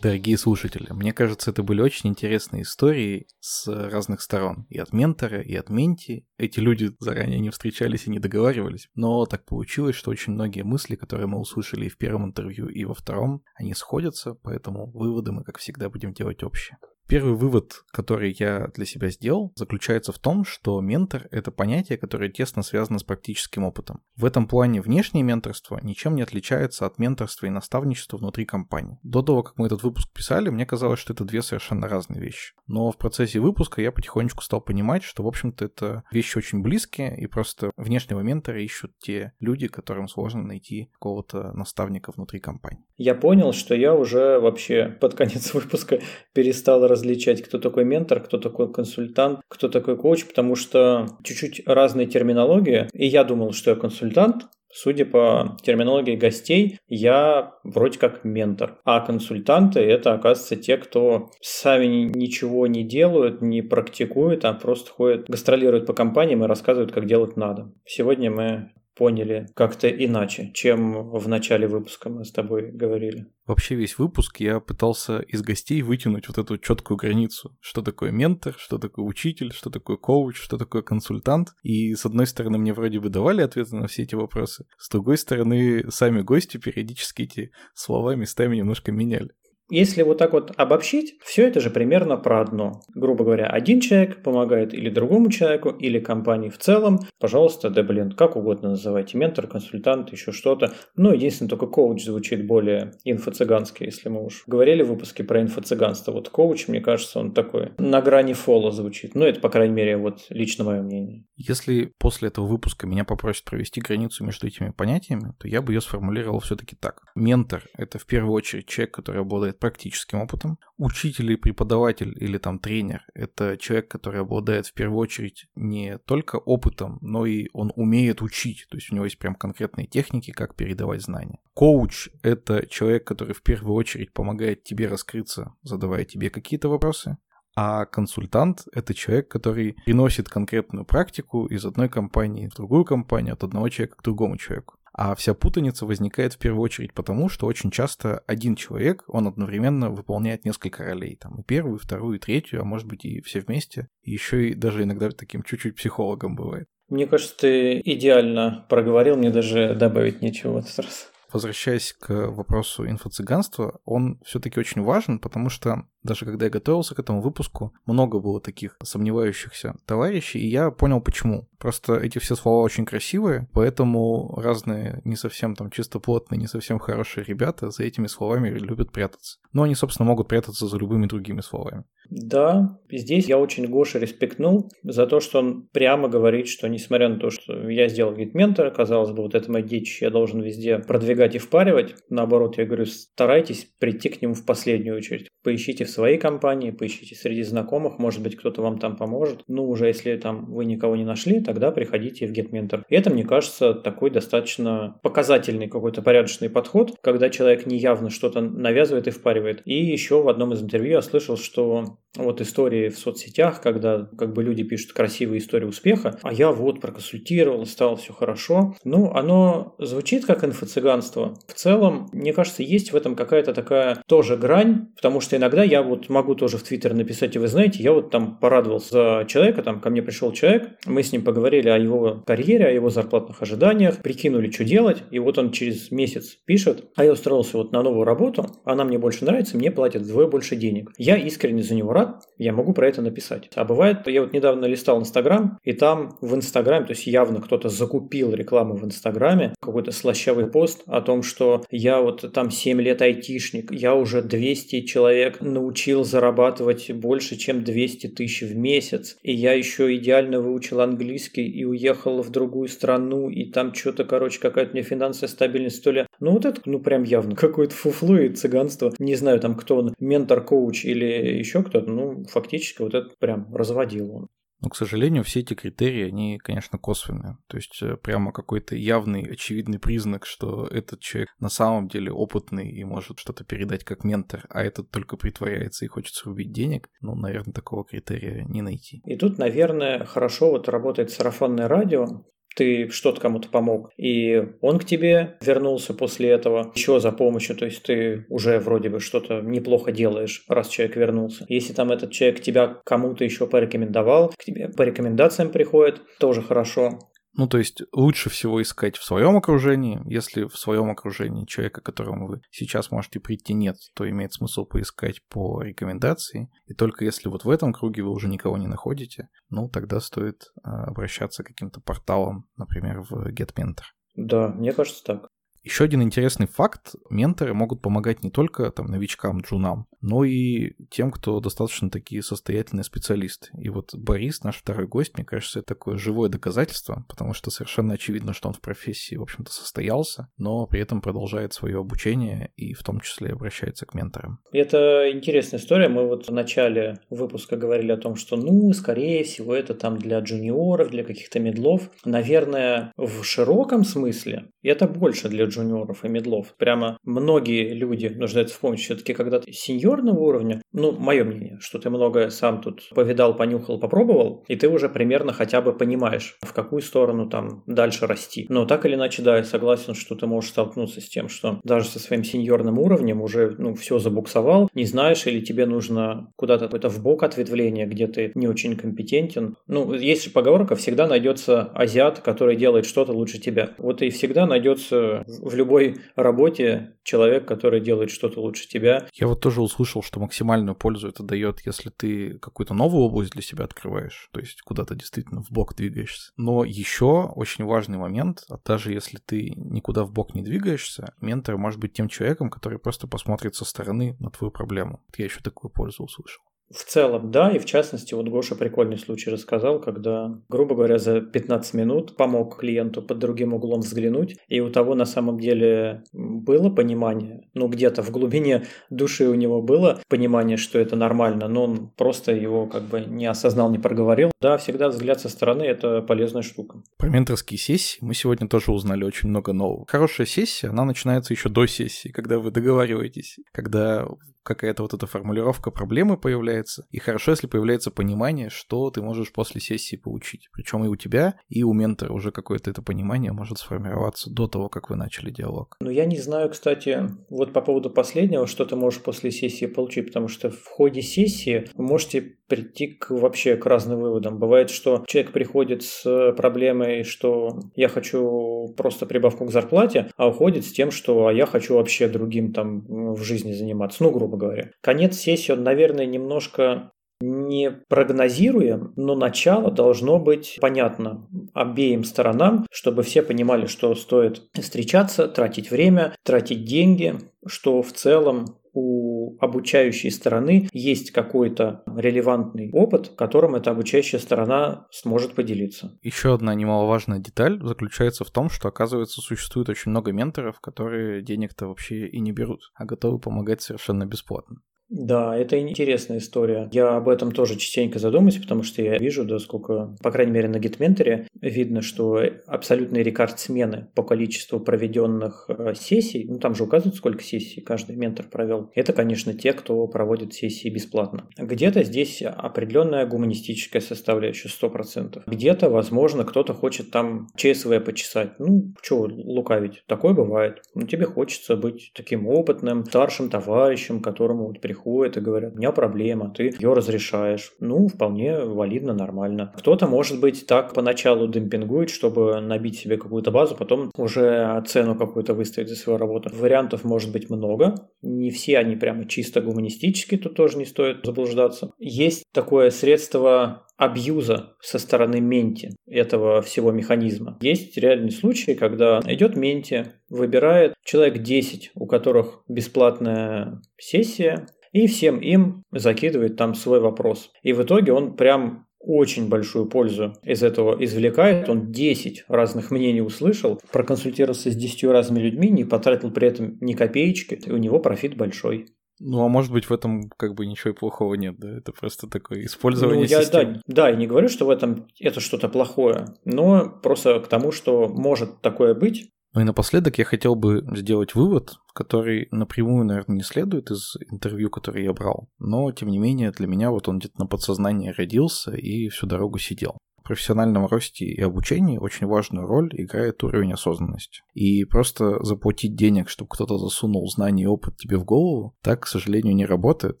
Дорогие слушатели, мне кажется, это были очень интересные истории с разных сторон. И от ментора, и от менти. Эти люди заранее не встречались и не договаривались. Но так получилось, что очень многие мысли, которые мы услышали и в первом интервью, и во втором, они сходятся, поэтому выводы мы, как всегда, будем делать общие. Первый вывод, который я для себя сделал, заключается в том, что ментор — это понятие, которое тесно связано с практическим опытом. В этом плане внешнее менторство ничем не отличается от менторства и наставничества внутри компании. До того, как мы этот выпуск писали, мне казалось, что это две совершенно разные вещи. Но в процессе выпуска я потихонечку стал понимать, что, в общем-то, это вещи очень близкие, и просто внешнего ментора ищут те люди, которым сложно найти какого-то наставника внутри компании. Я понял, что я уже вообще под конец [LAUGHS] выпуска перестал различать, кто такой ментор, кто такой консультант, кто такой коуч, потому что чуть-чуть разная терминология. И я думал, что я консультант, Судя по терминологии гостей, я вроде как ментор. А консультанты – это, оказывается, те, кто сами ничего не делают, не практикуют, а просто ходят, гастролируют по компаниям и рассказывают, как делать надо. Сегодня мы поняли как-то иначе, чем в начале выпуска мы с тобой говорили. Вообще весь выпуск я пытался из гостей вытянуть вот эту четкую границу. Что такое ментор, что такое учитель, что такое коуч, что такое консультант. И с одной стороны мне вроде бы давали ответы на все эти вопросы, с другой стороны сами гости периодически эти слова местами немножко меняли. Если вот так вот обобщить, все это же примерно про одно. Грубо говоря, один человек помогает или другому человеку, или компании в целом. Пожалуйста, да блин, как угодно называйте. Ментор, консультант, еще что-то. Ну, единственное, только коуч звучит более инфо-цыгански, если мы уж говорили в выпуске про инфо-цыганство. Вот коуч, мне кажется, он такой на грани фола звучит. Ну, это, по крайней мере, вот лично мое мнение. Если после этого выпуска меня попросят провести границу между этими понятиями, то я бы ее сформулировал все-таки так. Ментор — это в первую очередь человек, который обладает практическим опытом. Учитель и преподаватель или там тренер – это человек, который обладает в первую очередь не только опытом, но и он умеет учить, то есть у него есть прям конкретные техники, как передавать знания. Коуч – это человек, который в первую очередь помогает тебе раскрыться, задавая тебе какие-то вопросы. А консультант — это человек, который приносит конкретную практику из одной компании в другую компанию, от одного человека к другому человеку. А вся путаница возникает в первую очередь потому, что очень часто один человек, он одновременно выполняет несколько ролей. Там и первую, и вторую, и третью, а может быть и все вместе. И еще и даже иногда таким чуть-чуть психологом бывает. Мне кажется, ты идеально проговорил, мне даже добавить нечего в этот раз. Возвращаясь к вопросу инфо-цыганства, он все-таки очень важен, потому что даже когда я готовился к этому выпуску, много было таких сомневающихся товарищей, и я понял почему. Просто эти все слова очень красивые, поэтому разные не совсем там чистоплотные, не совсем хорошие ребята за этими словами любят прятаться. Но они, собственно, могут прятаться за любыми другими словами. Да, здесь я очень Гоша респектнул за то, что он прямо говорит, что несмотря на то, что я сделал гид-ментора, казалось бы, вот это моя дичь, я должен везде продвигать и впаривать. Наоборот, я говорю, старайтесь прийти к нему в последнюю очередь. Поищите в своей компании, поищите среди знакомых, может быть, кто-то вам там поможет. Ну, уже если там вы никого не нашли, тогда приходите в GetMentor. И это, мне кажется, такой достаточно показательный какой-то порядочный подход, когда человек неявно что-то навязывает и впаривает. И еще в одном из интервью я слышал, что вот истории в соцсетях, когда как бы люди пишут красивые истории успеха, а я вот проконсультировал, стало все хорошо. Ну, оно звучит как инфо-цыганство. В целом, мне кажется, есть в этом какая-то такая тоже грань, потому что иногда я вот могу тоже в Твиттер написать, и вы знаете, я вот там порадовался за человека, там ко мне пришел человек, мы с ним поговорили о его карьере, о его зарплатных ожиданиях, прикинули, что делать, и вот он через месяц пишет, а я устроился вот на новую работу, она мне больше нравится, мне платят вдвое больше денег. Я искренне за него рад, я могу про это написать. А бывает, я вот недавно листал Инстаграм, и там в Инстаграме, то есть явно кто-то закупил рекламу в Инстаграме, какой-то слащавый пост о том, что я вот там 7 лет айтишник, я уже 200 человек научил зарабатывать больше, чем 200 тысяч в месяц, и я еще идеально выучил английский и уехал в другую страну, и там что-то, короче, какая-то мне финансовая стабильность, то ли... Ну вот это, ну прям явно [LAUGHS] какое-то фуфло и цыганство. Не знаю, там кто он, ментор, коуч или еще кто-то, ну фактически вот это прям разводил он. Но, к сожалению, все эти критерии, они, конечно, косвенные. То есть э, прямо какой-то явный, очевидный признак, что этот человек на самом деле опытный и может что-то передать как ментор, а этот только притворяется и хочет срубить денег, ну, наверное, такого критерия не найти. И тут, наверное, хорошо вот работает сарафанное радио, ты что-то кому-то помог, и он к тебе вернулся после этого еще за помощью, то есть ты уже вроде бы что-то неплохо делаешь, раз человек вернулся. Если там этот человек тебя кому-то еще порекомендовал, к тебе по рекомендациям приходит, тоже хорошо. Ну, то есть лучше всего искать в своем окружении. Если в своем окружении человека, которому вы сейчас можете прийти, нет, то имеет смысл поискать по рекомендации. И только если вот в этом круге вы уже никого не находите, ну, тогда стоит а, обращаться к каким-то порталам, например, в GetMentor. Да, мне кажется так. Еще один интересный факт. Менторы могут помогать не только там, новичкам, джунам, но и тем, кто достаточно такие состоятельные специалисты. И вот Борис, наш второй гость, мне кажется, это такое живое доказательство, потому что совершенно очевидно, что он в профессии, в общем-то, состоялся, но при этом продолжает свое обучение и в том числе обращается к менторам. Это интересная история. Мы вот в начале выпуска говорили о том, что, ну, скорее всего, это там для джуниоров, для каких-то медлов. Наверное, в широком смысле это больше для джуниоров и медлов. Прямо многие люди нуждаются в помощи. Все-таки когда ты сеньорного уровня, ну, мое мнение, что ты многое сам тут повидал, понюхал, попробовал, и ты уже примерно хотя бы понимаешь, в какую сторону там дальше расти. Но так или иначе, да, я согласен, что ты можешь столкнуться с тем, что даже со своим сеньорным уровнем уже, ну, все забуксовал, не знаешь, или тебе нужно куда-то какое-то в бок ответвление, где ты не очень компетентен. Ну, есть же поговорка, всегда найдется азиат, который делает что-то лучше тебя. Вот и всегда найдется в любой работе человек, который делает что-то лучше тебя. Я вот тоже услышал, что максимальную пользу это дает, если ты какую-то новую область для себя открываешь, то есть куда-то действительно в бок двигаешься. Но еще очень важный момент, а даже если ты никуда в бок не двигаешься, ментор может быть тем человеком, который просто посмотрит со стороны на твою проблему. Я еще такую пользу услышал. В целом, да, и в частности, вот Гоша прикольный случай рассказал, когда, грубо говоря, за 15 минут помог клиенту под другим углом взглянуть, и у того на самом деле было понимание, ну где-то в глубине души у него было понимание, что это нормально, но он просто его как бы не осознал, не проговорил. Да, всегда взгляд со стороны – это полезная штука. Про менторские сессии мы сегодня тоже узнали очень много нового. Хорошая сессия, она начинается еще до сессии, когда вы договариваетесь, когда какая-то вот эта формулировка проблемы появляется. И хорошо, если появляется понимание, что ты можешь после сессии получить. Причем и у тебя, и у ментора уже какое-то это понимание может сформироваться до того, как вы начали диалог. Ну, я не знаю, кстати, вот по поводу последнего, что ты можешь после сессии получить, потому что в ходе сессии вы можете прийти к, вообще к разным выводам. Бывает, что человек приходит с проблемой, что я хочу просто прибавку к зарплате, а уходит с тем, что а я хочу вообще другим там в жизни заниматься, ну, грубо говоря. Конец сессии, он, наверное, немножко не прогнозируем, но начало должно быть понятно обеим сторонам, чтобы все понимали, что стоит встречаться, тратить время, тратить деньги, что в целом у обучающей стороны есть какой-то релевантный опыт, которым эта обучающая сторона сможет поделиться. Еще одна немаловажная деталь заключается в том, что, оказывается, существует очень много менторов, которые денег-то вообще и не берут, а готовы помогать совершенно бесплатно. Да, это интересная история. Я об этом тоже частенько задумаюсь, потому что я вижу, да, сколько, по крайней мере, на GitMentor видно, что абсолютный рекордсмены по количеству проведенных э, сессий, ну там же указывают, сколько сессий каждый ментор провел, это, конечно, те, кто проводит сессии бесплатно. Где-то здесь определенная гуманистическая составляющая, 100%. Где-то, возможно, кто-то хочет там ЧСВ почесать. Ну, что лукавить, такое бывает. Ну, тебе хочется быть таким опытным, старшим товарищем, которому вот приходится приходят и говорят, у меня проблема, ты ее разрешаешь. Ну, вполне валидно, нормально. Кто-то, может быть, так поначалу демпингует, чтобы набить себе какую-то базу, потом уже цену какую-то выставить за свою работу. Вариантов может быть много. Не все они прямо чисто гуманистические, тут тоже не стоит заблуждаться. Есть такое средство абьюза со стороны менти этого всего механизма. Есть реальные случаи, когда идет менти, выбирает человек 10, у которых бесплатная сессия, и всем им закидывает там свой вопрос. И в итоге он прям очень большую пользу из этого извлекает. Он 10 разных мнений услышал, проконсультировался с 10 разными людьми, не потратил при этом ни копеечки, и у него профит большой. Ну, а может быть, в этом как бы ничего плохого нет, да? Это просто такое использование ну, я, системы. Да, да, я не говорю, что в этом это что-то плохое, но просто к тому, что может такое быть, ну и напоследок я хотел бы сделать вывод, который напрямую, наверное, не следует из интервью, которое я брал, но, тем не менее, для меня вот он где-то на подсознании родился и всю дорогу сидел. Профессиональном росте и обучении очень важную роль играет уровень осознанности. И просто заплатить денег, чтобы кто-то засунул знания и опыт тебе в голову, так, к сожалению, не работает.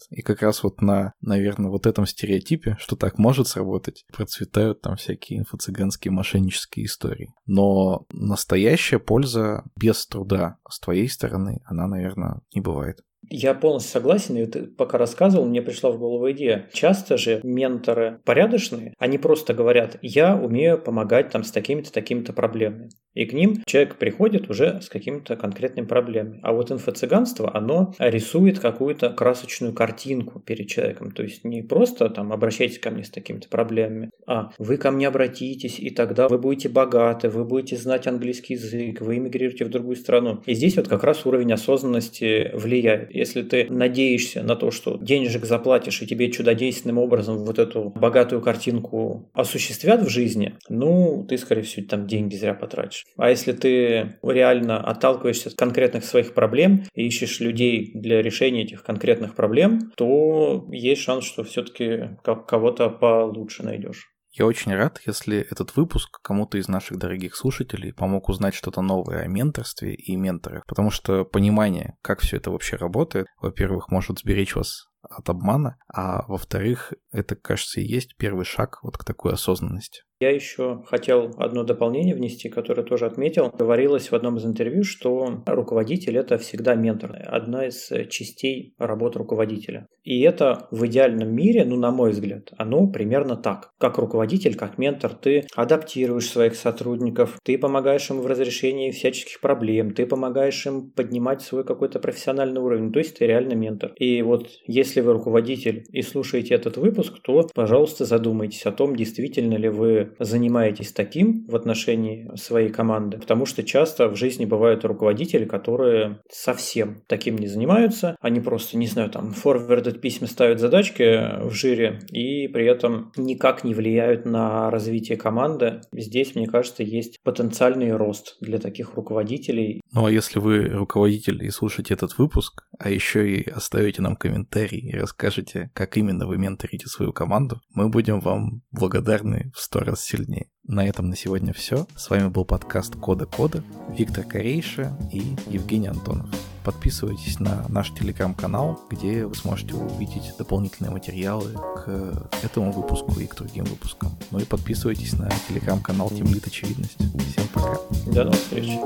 И как раз вот на, наверное, вот этом стереотипе, что так может сработать, процветают там всякие инфо-цыганские мошеннические истории. Но настоящая польза без труда с твоей стороны, она, наверное, не бывает. Я полностью согласен, и ты пока рассказывал, мне пришла в голову идея. Часто же менторы порядочные, они просто говорят, я умею помогать там с такими-то, такими-то проблемами. И к ним человек приходит уже с какими-то конкретными проблемами. А вот инфо-цыганство, оно рисует какую-то красочную картинку перед человеком. То есть не просто там обращайтесь ко мне с такими-то проблемами, а вы ко мне обратитесь, и тогда вы будете богаты, вы будете знать английский язык, вы эмигрируете в другую страну. И здесь вот как раз уровень осознанности влияет. Если ты надеешься на то, что денежек заплатишь, и тебе чудодейственным образом вот эту богатую картинку осуществят в жизни, ну, ты, скорее всего, там деньги зря потратишь. А если ты реально отталкиваешься от конкретных своих проблем и ищешь людей для решения этих конкретных проблем, то есть шанс, что все-таки кого-то получше найдешь. Я очень рад, если этот выпуск кому-то из наших дорогих слушателей помог узнать что-то новое о менторстве и менторах, потому что понимание, как все это вообще работает, во-первых, может сберечь вас от обмана, а во-вторых, это, кажется, и есть первый шаг вот к такой осознанности. Я еще хотел одно дополнение внести, которое тоже отметил. Говорилось в одном из интервью, что руководитель – это всегда ментор, одна из частей работы руководителя. И это в идеальном мире, ну, на мой взгляд, оно примерно так. Как руководитель, как ментор, ты адаптируешь своих сотрудников, ты помогаешь им в разрешении всяческих проблем, ты помогаешь им поднимать свой какой-то профессиональный уровень, то есть ты реально ментор. И вот если вы руководитель и слушаете этот выпуск, то, пожалуйста, задумайтесь о том, действительно ли вы занимаетесь таким в отношении своей команды, потому что часто в жизни бывают руководители, которые совсем таким не занимаются, они просто, не знаю, там, форвардят письма, ставят задачки в жире и при этом никак не влияют на развитие команды. Здесь, мне кажется, есть потенциальный рост для таких руководителей. Ну а если вы руководитель и слушаете этот выпуск, а еще и оставите нам комментарий и расскажете, как именно вы менторите свою команду, мы будем вам благодарны в сто раз раз сильнее. На этом на сегодня все. С вами был подкаст Кода Кода, Виктор Корейша и Евгений Антонов. Подписывайтесь на наш телеграм-канал, где вы сможете увидеть дополнительные материалы к этому выпуску и к другим выпускам. Ну и подписывайтесь на телеграм-канал Тимлит Очевидность. Всем пока. До новых встреч.